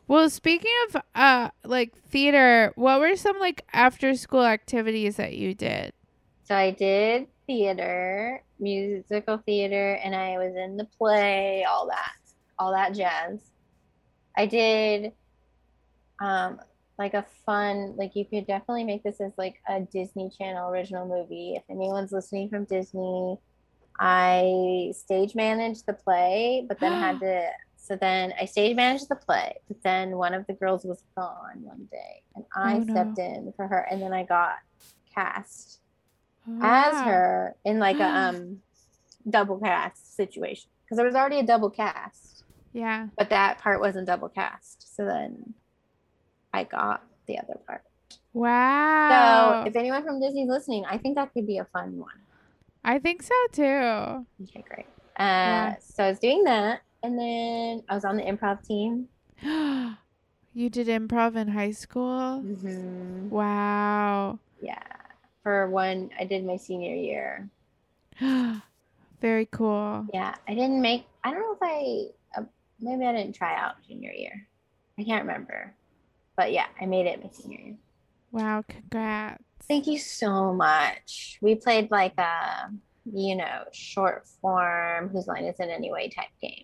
Well, speaking of uh like theater, what were some like after school activities that you did? So I did theater, musical theater, and I was in the play, all that, all that jazz. I did um like a fun, like you could definitely make this as like a Disney Channel original movie. If anyone's listening from Disney, I stage managed the play, but then had (gasps) to so then I stage managed the play, but then one of the girls was gone one day and I Oh, no. stepped in for her and then I got cast as Wow. her in like a (gasps) um double cast situation because there was already a double cast, Yeah. but that part wasn't double cast. So then I got the other part. Wow. So if anyone from Disney's listening, I think that could be a fun one. I think so too. Okay, great. Uh, So I was doing that, and then I was on the improv team. (gasps) you did improv in high school? Mm-hmm. Wow. Yeah, for one, I did my senior year. (gasps) Very cool. Yeah, I didn't make. I don't know if I. Uh, maybe I didn't try out junior year. I can't remember, but yeah, I made it my senior year. Wow, congrats. Thank you so much. We played like a, you know, short form, Whose Line Is It Anyway type game.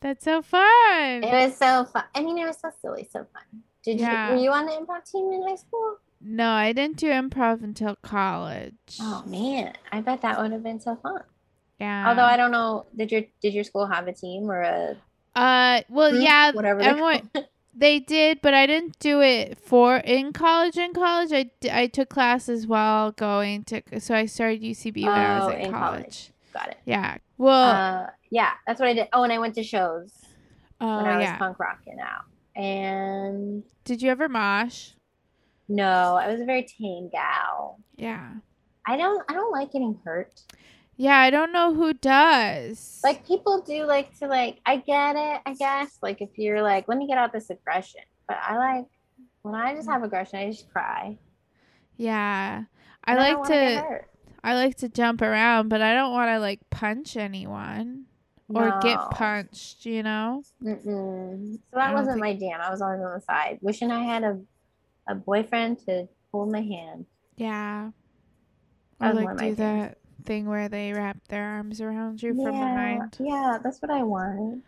That's so fun. It was so fun. I mean, it was so silly, so fun. Did Yeah. you? Were you on the improv team in high school? No, I didn't do improv until college. Oh man, I bet that would have been so fun. yeah. Although I don't know, did your did your school have a team or a uh, well, group? yeah, whatever everyone- call it? (laughs) They did, but I didn't do it for in college. In college, I, d- I took classes while going to. So I started UCB when I Oh, was in, in college. college. Got it. Yeah. Well. Uh, yeah, that's what I did. Oh, and I went to shows oh when I was yeah. punk rocking out. And Did you ever mosh? no, I was a very tame gal. Yeah. I don't I don't like getting hurt. Yeah. I don't know who does. Like people do like to like I get it, I guess. Like if you're like, let me get out this aggression. But I like when I just have aggression, I just cry. Yeah. I don't like to. I like to jump around, but I don't want to like punch anyone or get punched, you know? Mm-mm. So that wasn't think- my jam. I was always on the side, wishing I had a a boyfriend to hold my hand. Yeah. I like do that thing where they wrap their arms around you from behind. yeah, that's what I wanted.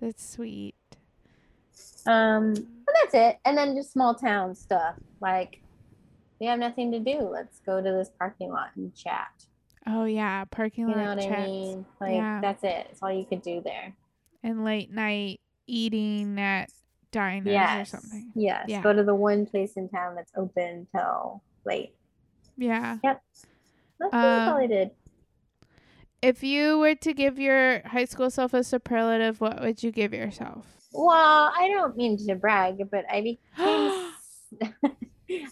That's sweet. Um, but that's it. And then just small town stuff like we have nothing to do. Let's go to this parking lot and chat. Oh yeah, parking lot. You know what chats I mean? Like Yeah. that's it. It's all you could do there. and late night eating at diners or something. Yes. Yeah. Go to the one place in town that's open till late. Yeah. That's, that's Um, all I did. If you were to give your high school self a superlative, what would you give yourself? Well, I don't mean to brag, but I became. (gasps) (laughs)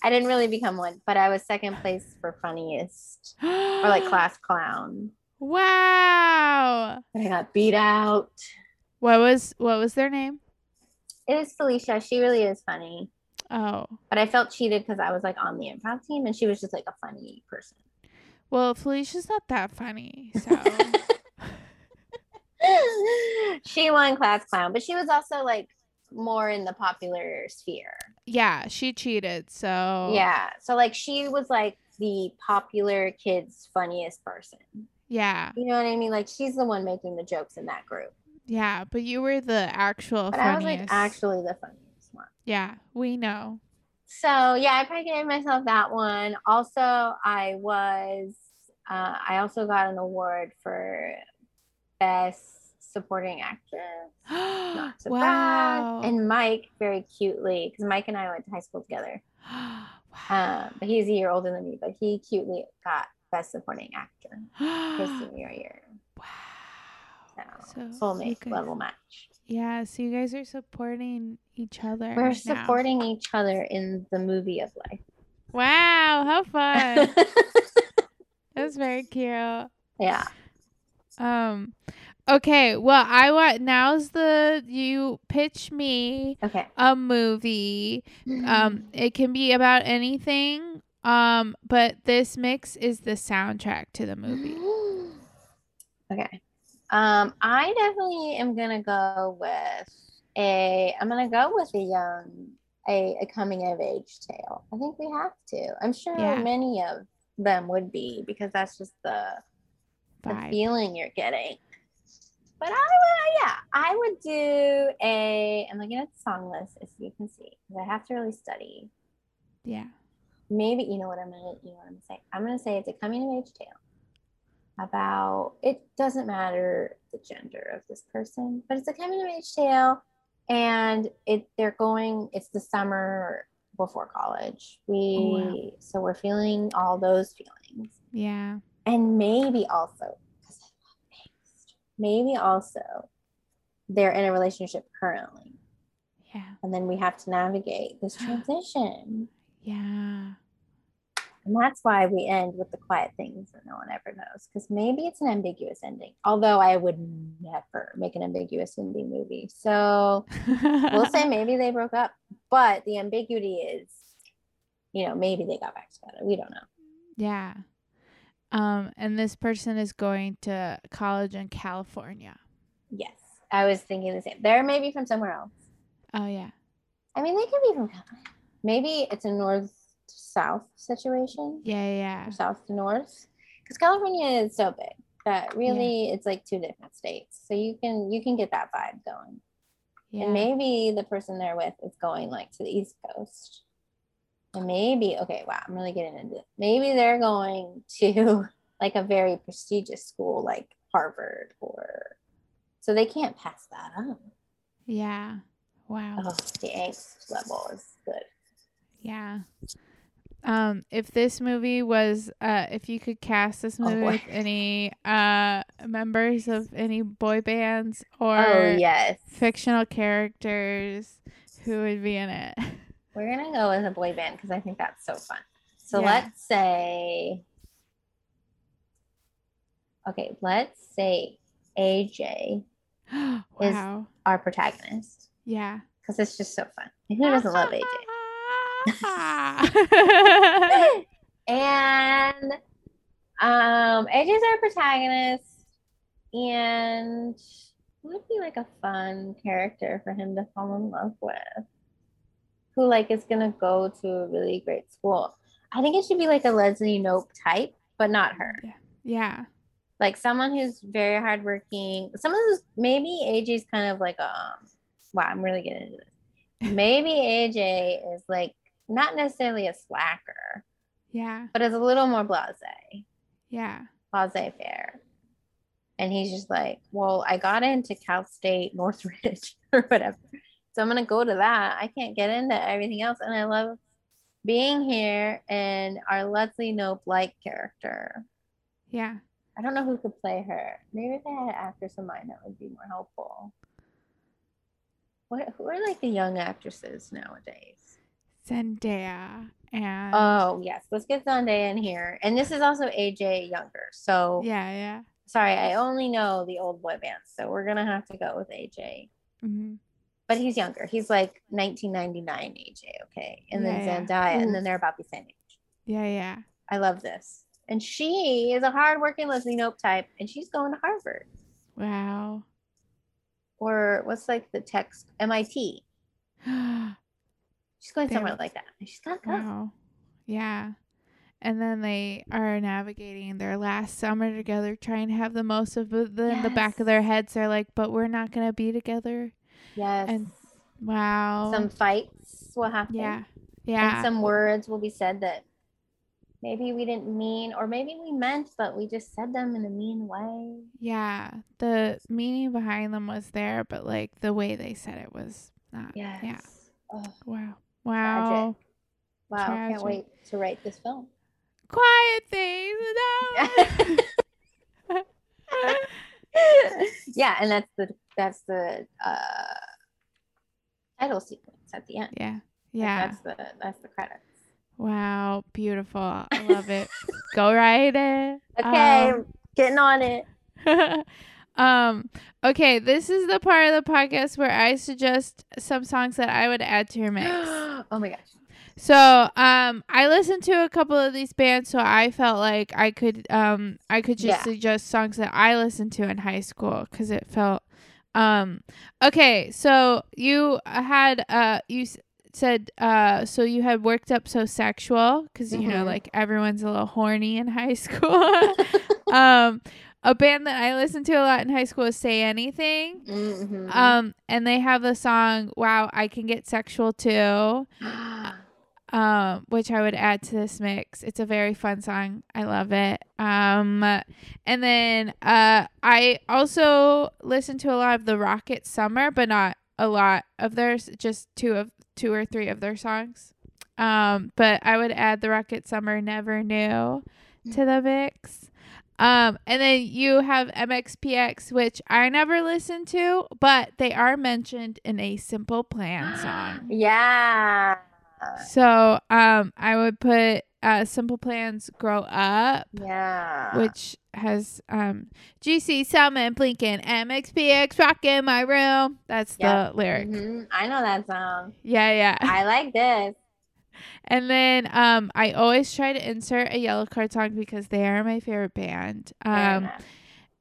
I didn't really become one, but I was second place for funniest (gasps) or like class clown. Wow. But I got beat out. What was what was their name? It was Felicia. She really is funny, Oh. but I felt cheated because I was like on the improv team and she was just like a funny person. Well, Felicia's not that funny. So (laughs) she won class clown, but she was also like more in the popular sphere. yeah, she cheated. So Yeah. So like she was like the popular kids funniest person. Yeah. You know what I mean? Like she's the one making the jokes in that group. Yeah. But you were the actual But I was funniest. like actually the funniest one. Yeah, we know. So yeah, I probably gave myself that one. Also, I was uh, I also got an award for best supporting actress. (gasps) Not to wow. And Mike very cutely, because Mike and I went to high school together. (gasps) wow. Um, but he's a year older than me, but he cutely got best supporting actor his (gasps) senior year. wow. So, So soulmate guys- level match. Yeah, so you guys are supporting each other. We're now. supporting each other in the movie of life. Wow, how fun. (laughs) That's very cute. yeah. Um okay, well I want now's the you pitch me Okay. a movie. Um (laughs) it can be about anything. Um but this mix is the soundtrack to the movie. (gasps) okay. Um, I definitely am gonna go with a. I'm gonna go with a young, a, a coming of age tale. I think we have to. I'm sure Yeah. many of them would be because that's just the the feeling you're getting. But I would, yeah, I would do a. I'm looking at the song list as you can see because I have to really study. Yeah. maybe you know what I'm gonna you know what I'm gonna say. I'm gonna say it's a coming of age tale about it doesn't matter the gender of this person, but it's a coming of age tale and it they're going it's the summer before college. We Oh, wow. so we're feeling all those feelings. Yeah. And maybe also because maybe also they're in a relationship currently. Yeah. And then we have to navigate this (gasps) transition. Yeah. And that's why we end with the quiet things that no one ever knows. Because maybe it's an ambiguous ending. Although I would never make an ambiguous ending movie. So we'll say (laughs) maybe they broke up. But the ambiguity is, you know, maybe they got back together. We don't know. Yeah. Um, and this person is going to college in California. Yes. I was thinking the same. They're maybe from somewhere else. Oh yeah. I mean, they could be from maybe it's a north south situation Yeah, yeah. south to north because California is so big that really it's like two different states. So you can you can get that vibe going. Yeah. And maybe the person they're with is going like to the East Coast. And maybe, okay, wow, I'm really getting into it. Maybe they're going to (laughs) like a very prestigious school like Harvard or so they can't pass that up. yeah. Wow. Oh, the angst level is good. Yeah. Um, if this movie was, uh, if you could cast this movie boy. with any uh members of any boy bands or oh yes. fictional characters, who would be in it? We're gonna go with a boy band because I think that's so fun. So Yeah. let's say, okay, let's say AJ, (gasps) wow. our protagonist, yeah. because it's just so fun. Who doesn't love AJ? And um, AJ's our protagonist, and who would be like a fun character for him to fall in love with? Who like is gonna go to a really great school? I think it should be like a Leslie Knope type, but not her. yeah. Like someone who's very hardworking. Someone who's maybe AJ's kind of like um. Wow, I'm really getting into this. Maybe AJ is like not necessarily a slacker, Yeah. but it's a little more blasé. Yeah. laissez faire. And he's just like, well, I got into Cal State Northridge (laughs) or whatever. So I'm going to go to that. I can't get into everything else. And I love being here and our Leslie Knope like character. Yeah. I don't know who could play her. Maybe if they had an actress in mind, that would be more helpful. What, who are like the young actresses nowadays? Zendaya and Oh, yes. Let's get Zendaya in here. And this is also AJ younger. So yeah, yeah. sorry, I only know the old boy bands, so we're gonna have to go with AJ. hmm But he's younger. He's like 1999 AJ, okay, and then Yeah, yeah. Zendaya, and then they're about the same age. Yeah, yeah. I love this. And she is a hardworking Leslie Knope type, and she's going to Harvard Wow. or what's like the text MIT. (gasps) (gasps) wow. She's going somewhere like that. She's got go. Yeah. And then they are navigating their last summer together, trying to have the most of it. Then the back of their heads, they're like, but we're not going to be together. Yes. And- Wow. some fights will happen. yeah. Yeah. And some words will be said that maybe we didn't mean, or maybe we meant, but we just said them in a mean way. yeah. The meaning behind them was there, but like the way they said it was not. Yes. Yeah. Oh, Wow. Wow. wow. Tragic. Can't wait to write this film. Quiet things. No. (laughs) yeah, and that's the that's the uh title sequence at the end. yeah. Like, Yeah. That's the that's the credits. Wow. Beautiful. I love it. Go write it. (laughs) Okay, Um, getting on it. (laughs) um okay this is the part of the podcast where i suggest some songs that i would add to your mix (gasps) oh my gosh. so um i listened to a couple of these bands so i felt like i could um i could just Yeah. suggest songs that i listened to in high school because it felt um okay so you had uh you s- said uh so you had worked up so sexual because you know Mhm. like everyone's a little horny in high (laughs) school (laughs) um a band that I listened to a lot in high school is Say Anything. Mhm. Um and they have the song Wow, I Can Get Sexual Too. (gasps) Um, which I would add to this mix. It's a very fun song. I love it. Um and then uh I also listen to a lot of the Rocket Summer, but not a lot of theirs, just two of two or three of their songs. Um, but I would add the Rocket Summer Never Knew to the mix. Um, and then you have MXPX, which I never listened to, but they are mentioned in a Simple Plan song. (gasps) Yeah. So um, I would put uh, Simple Plan's Grow Up, Yeah. which has um, GC Summon Blinking MXPX rocking my room. That's Yep. the lyric. Mhm. I know that song. Yeah, yeah. I like this. And then um, I always try to insert a Yellowcard song because they are my favorite band. Um,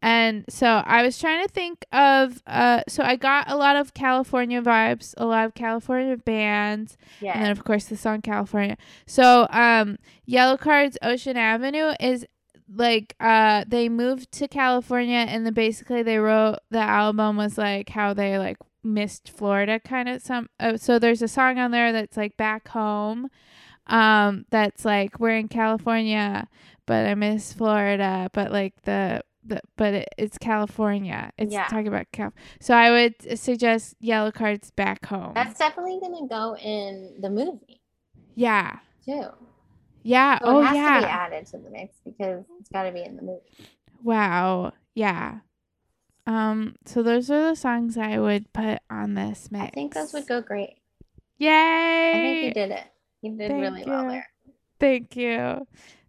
and so I was trying to think of uh, so I got a lot of California vibes, a lot of California bands, yeah. and then of course the song California. So um, Yellowcard's Ocean Avenue is like uh they moved to California and then basically they wrote the album was like how they like missed Florida kind of some uh, so there's a song on there that's like back home um that's like we're in California but I miss Florida but like the the but it, it's California it's Yeah. talking about Cal so I would suggest Yellowcard's back home That's definitely gonna go in the movie yeah too. yeah So oh it has yeah to be added to the mix because it's got to be in the movie. Wow. Yeah. Um, so those are the songs I would put on this mix. I think those would go great. Yay! I think you did it. You did Thank really well there. Thank you.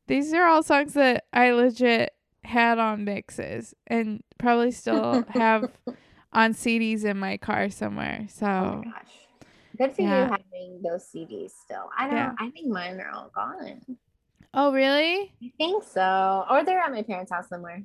These are all songs that I legit had on mixes and probably still have (laughs) on CDs in my car somewhere. So. Oh gosh. Good for Yeah. you having those CDs still. I don't Yeah. I think mine are all gone. Oh really? I think so. Or they're at my parents' house somewhere.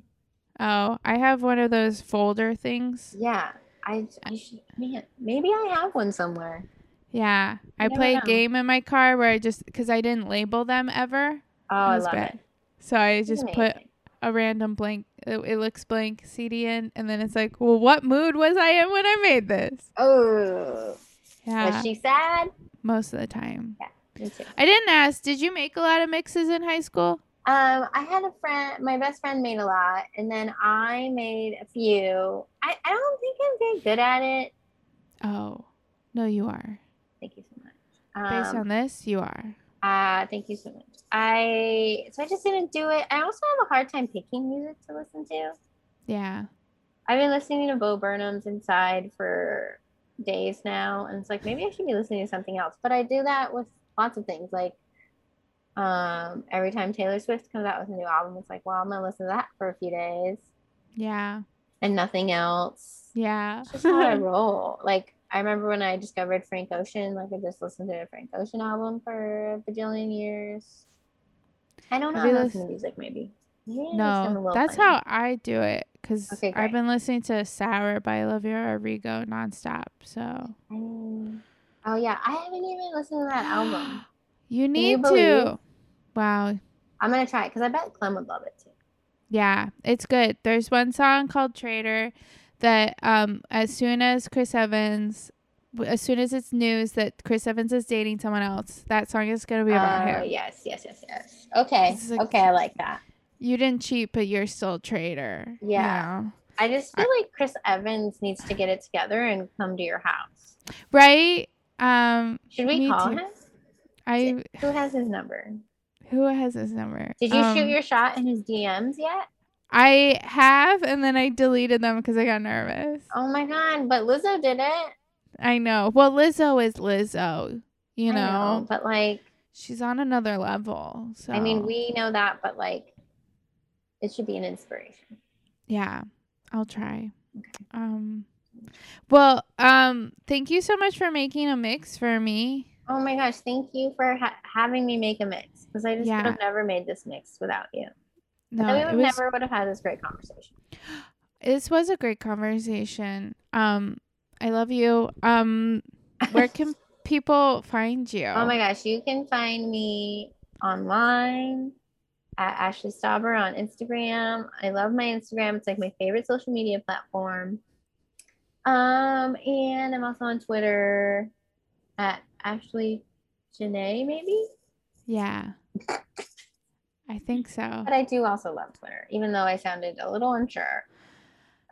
Oh, I have one of those folder things. Yeah. I, I should, man, maybe I have one somewhere. Yeah. I never play a game in my car where I just because I didn't label them ever. Oh, I love bad. it. So I It's just put a random blank it, it looks blank CD in and then it's like, well what mood was I in when I made this? Oh, Yeah. was she sad? most of the time. Me too. I didn't ask, did you make a lot of mixes in high school? Um, I had a friend, my best friend made a lot, and then I made a few. I, I don't think I'm very good at it. Oh. No, you are. Thank you so much. Based Um, on this, you are. uh, thank you so much. I so I just didn't do it. I also have a hard time picking music to listen to. Yeah. I've been listening to Bo Burnham's Inside for days now, and it's like maybe I should be listening to something else. But I do that with lots of things. Like um, every time Taylor Swift comes out with a new album, it's like, well, I'm gonna listen to that for a few days Yeah. and nothing else. Yeah. It's just how I (laughs) roll. Like I remember when I discovered Frank Ocean, like I just listened to a Frank Ocean album for a bajillion years. I don't know to listen to music. Maybe. Maybe I just am a no, that's funny. how I do it because Okay, I've been listening to Sour by Olivia Rodrigo nonstop. So Um, oh yeah, I haven't even listened to that album. (gasps) you need believe? to. Wow. I'm gonna try it because I bet Clem would love it too. Yeah, it's good. There's one song called Traitor that um as soon as Chris Evans as soon as it's news that Chris Evans is dating someone else, that song is going to be about Oh him. yes, yes, yes, yes. Okay, like- okay, I like that. You didn't cheat, but you're still a traitor. you Yeah. know? I just feel like Chris Evans needs to get it together and come to your house. Right? Um Should we call him? I Who has his number? Who has his number? Did you Um, shoot your shot in his DMs yet? I have and then I deleted them because I got nervous. Oh my god! But Lizzo did it. I know. Well, Lizzo is Lizzo. You I know, but like, she's on another level. So I mean, we know that, but like, it should be an inspiration. Yeah, I'll try. Um, well, um, thank you so much for making a mix for me. Oh my gosh! Thank you for ha- having me make a mix because I just Yeah. would have never made this mix without you. No, then we would was, never would have had this great conversation. this was a great conversation. Um, I love you. Um, where can (laughs) people find you? Oh my gosh, you can find me online at Ashley Stauber on Instagram. I love my Instagram. It's like my favorite social media platform. Um, and I'm also on Twitter at Ashley Janae, maybe. Yeah, I think so. But I do also love Twitter, even though I sounded a little unsure.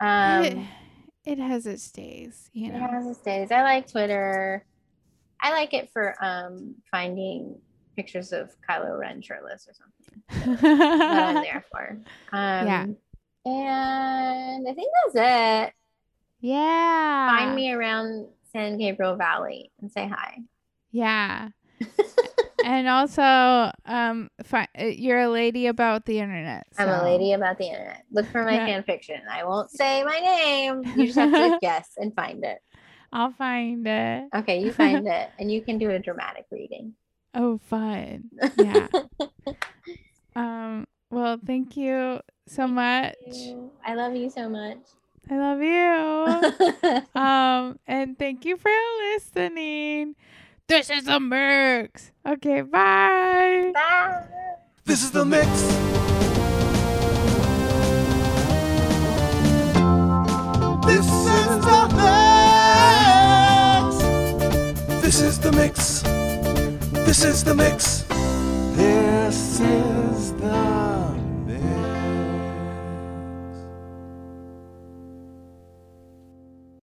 it, Um, it has its days, you know. it has its days. I like Twitter. I like it for um finding pictures of Kylo Ren shirtless or something. that I'm there for. (laughs) Um, Yeah. And I think that's it. yeah. Find me around San Gabriel Valley and say hi. Yeah. (laughs) and also, um, fi- uh, you're a lady about the internet. I'm a lady about the internet. Look for my Yeah. fan fiction. I won't say my name. You just have to (laughs) guess and find it. I'll find it. Okay, you (laughs) find it, and you can do a dramatic reading. Oh, fun. Yeah. (laughs) Um. Well, thank you so much. I love you so much. I love you. um. And thank you for listening. This is the Mercs. Okay. Bye. Bye. This is the mix. This is the mix. This is the mix. This is the mix. This is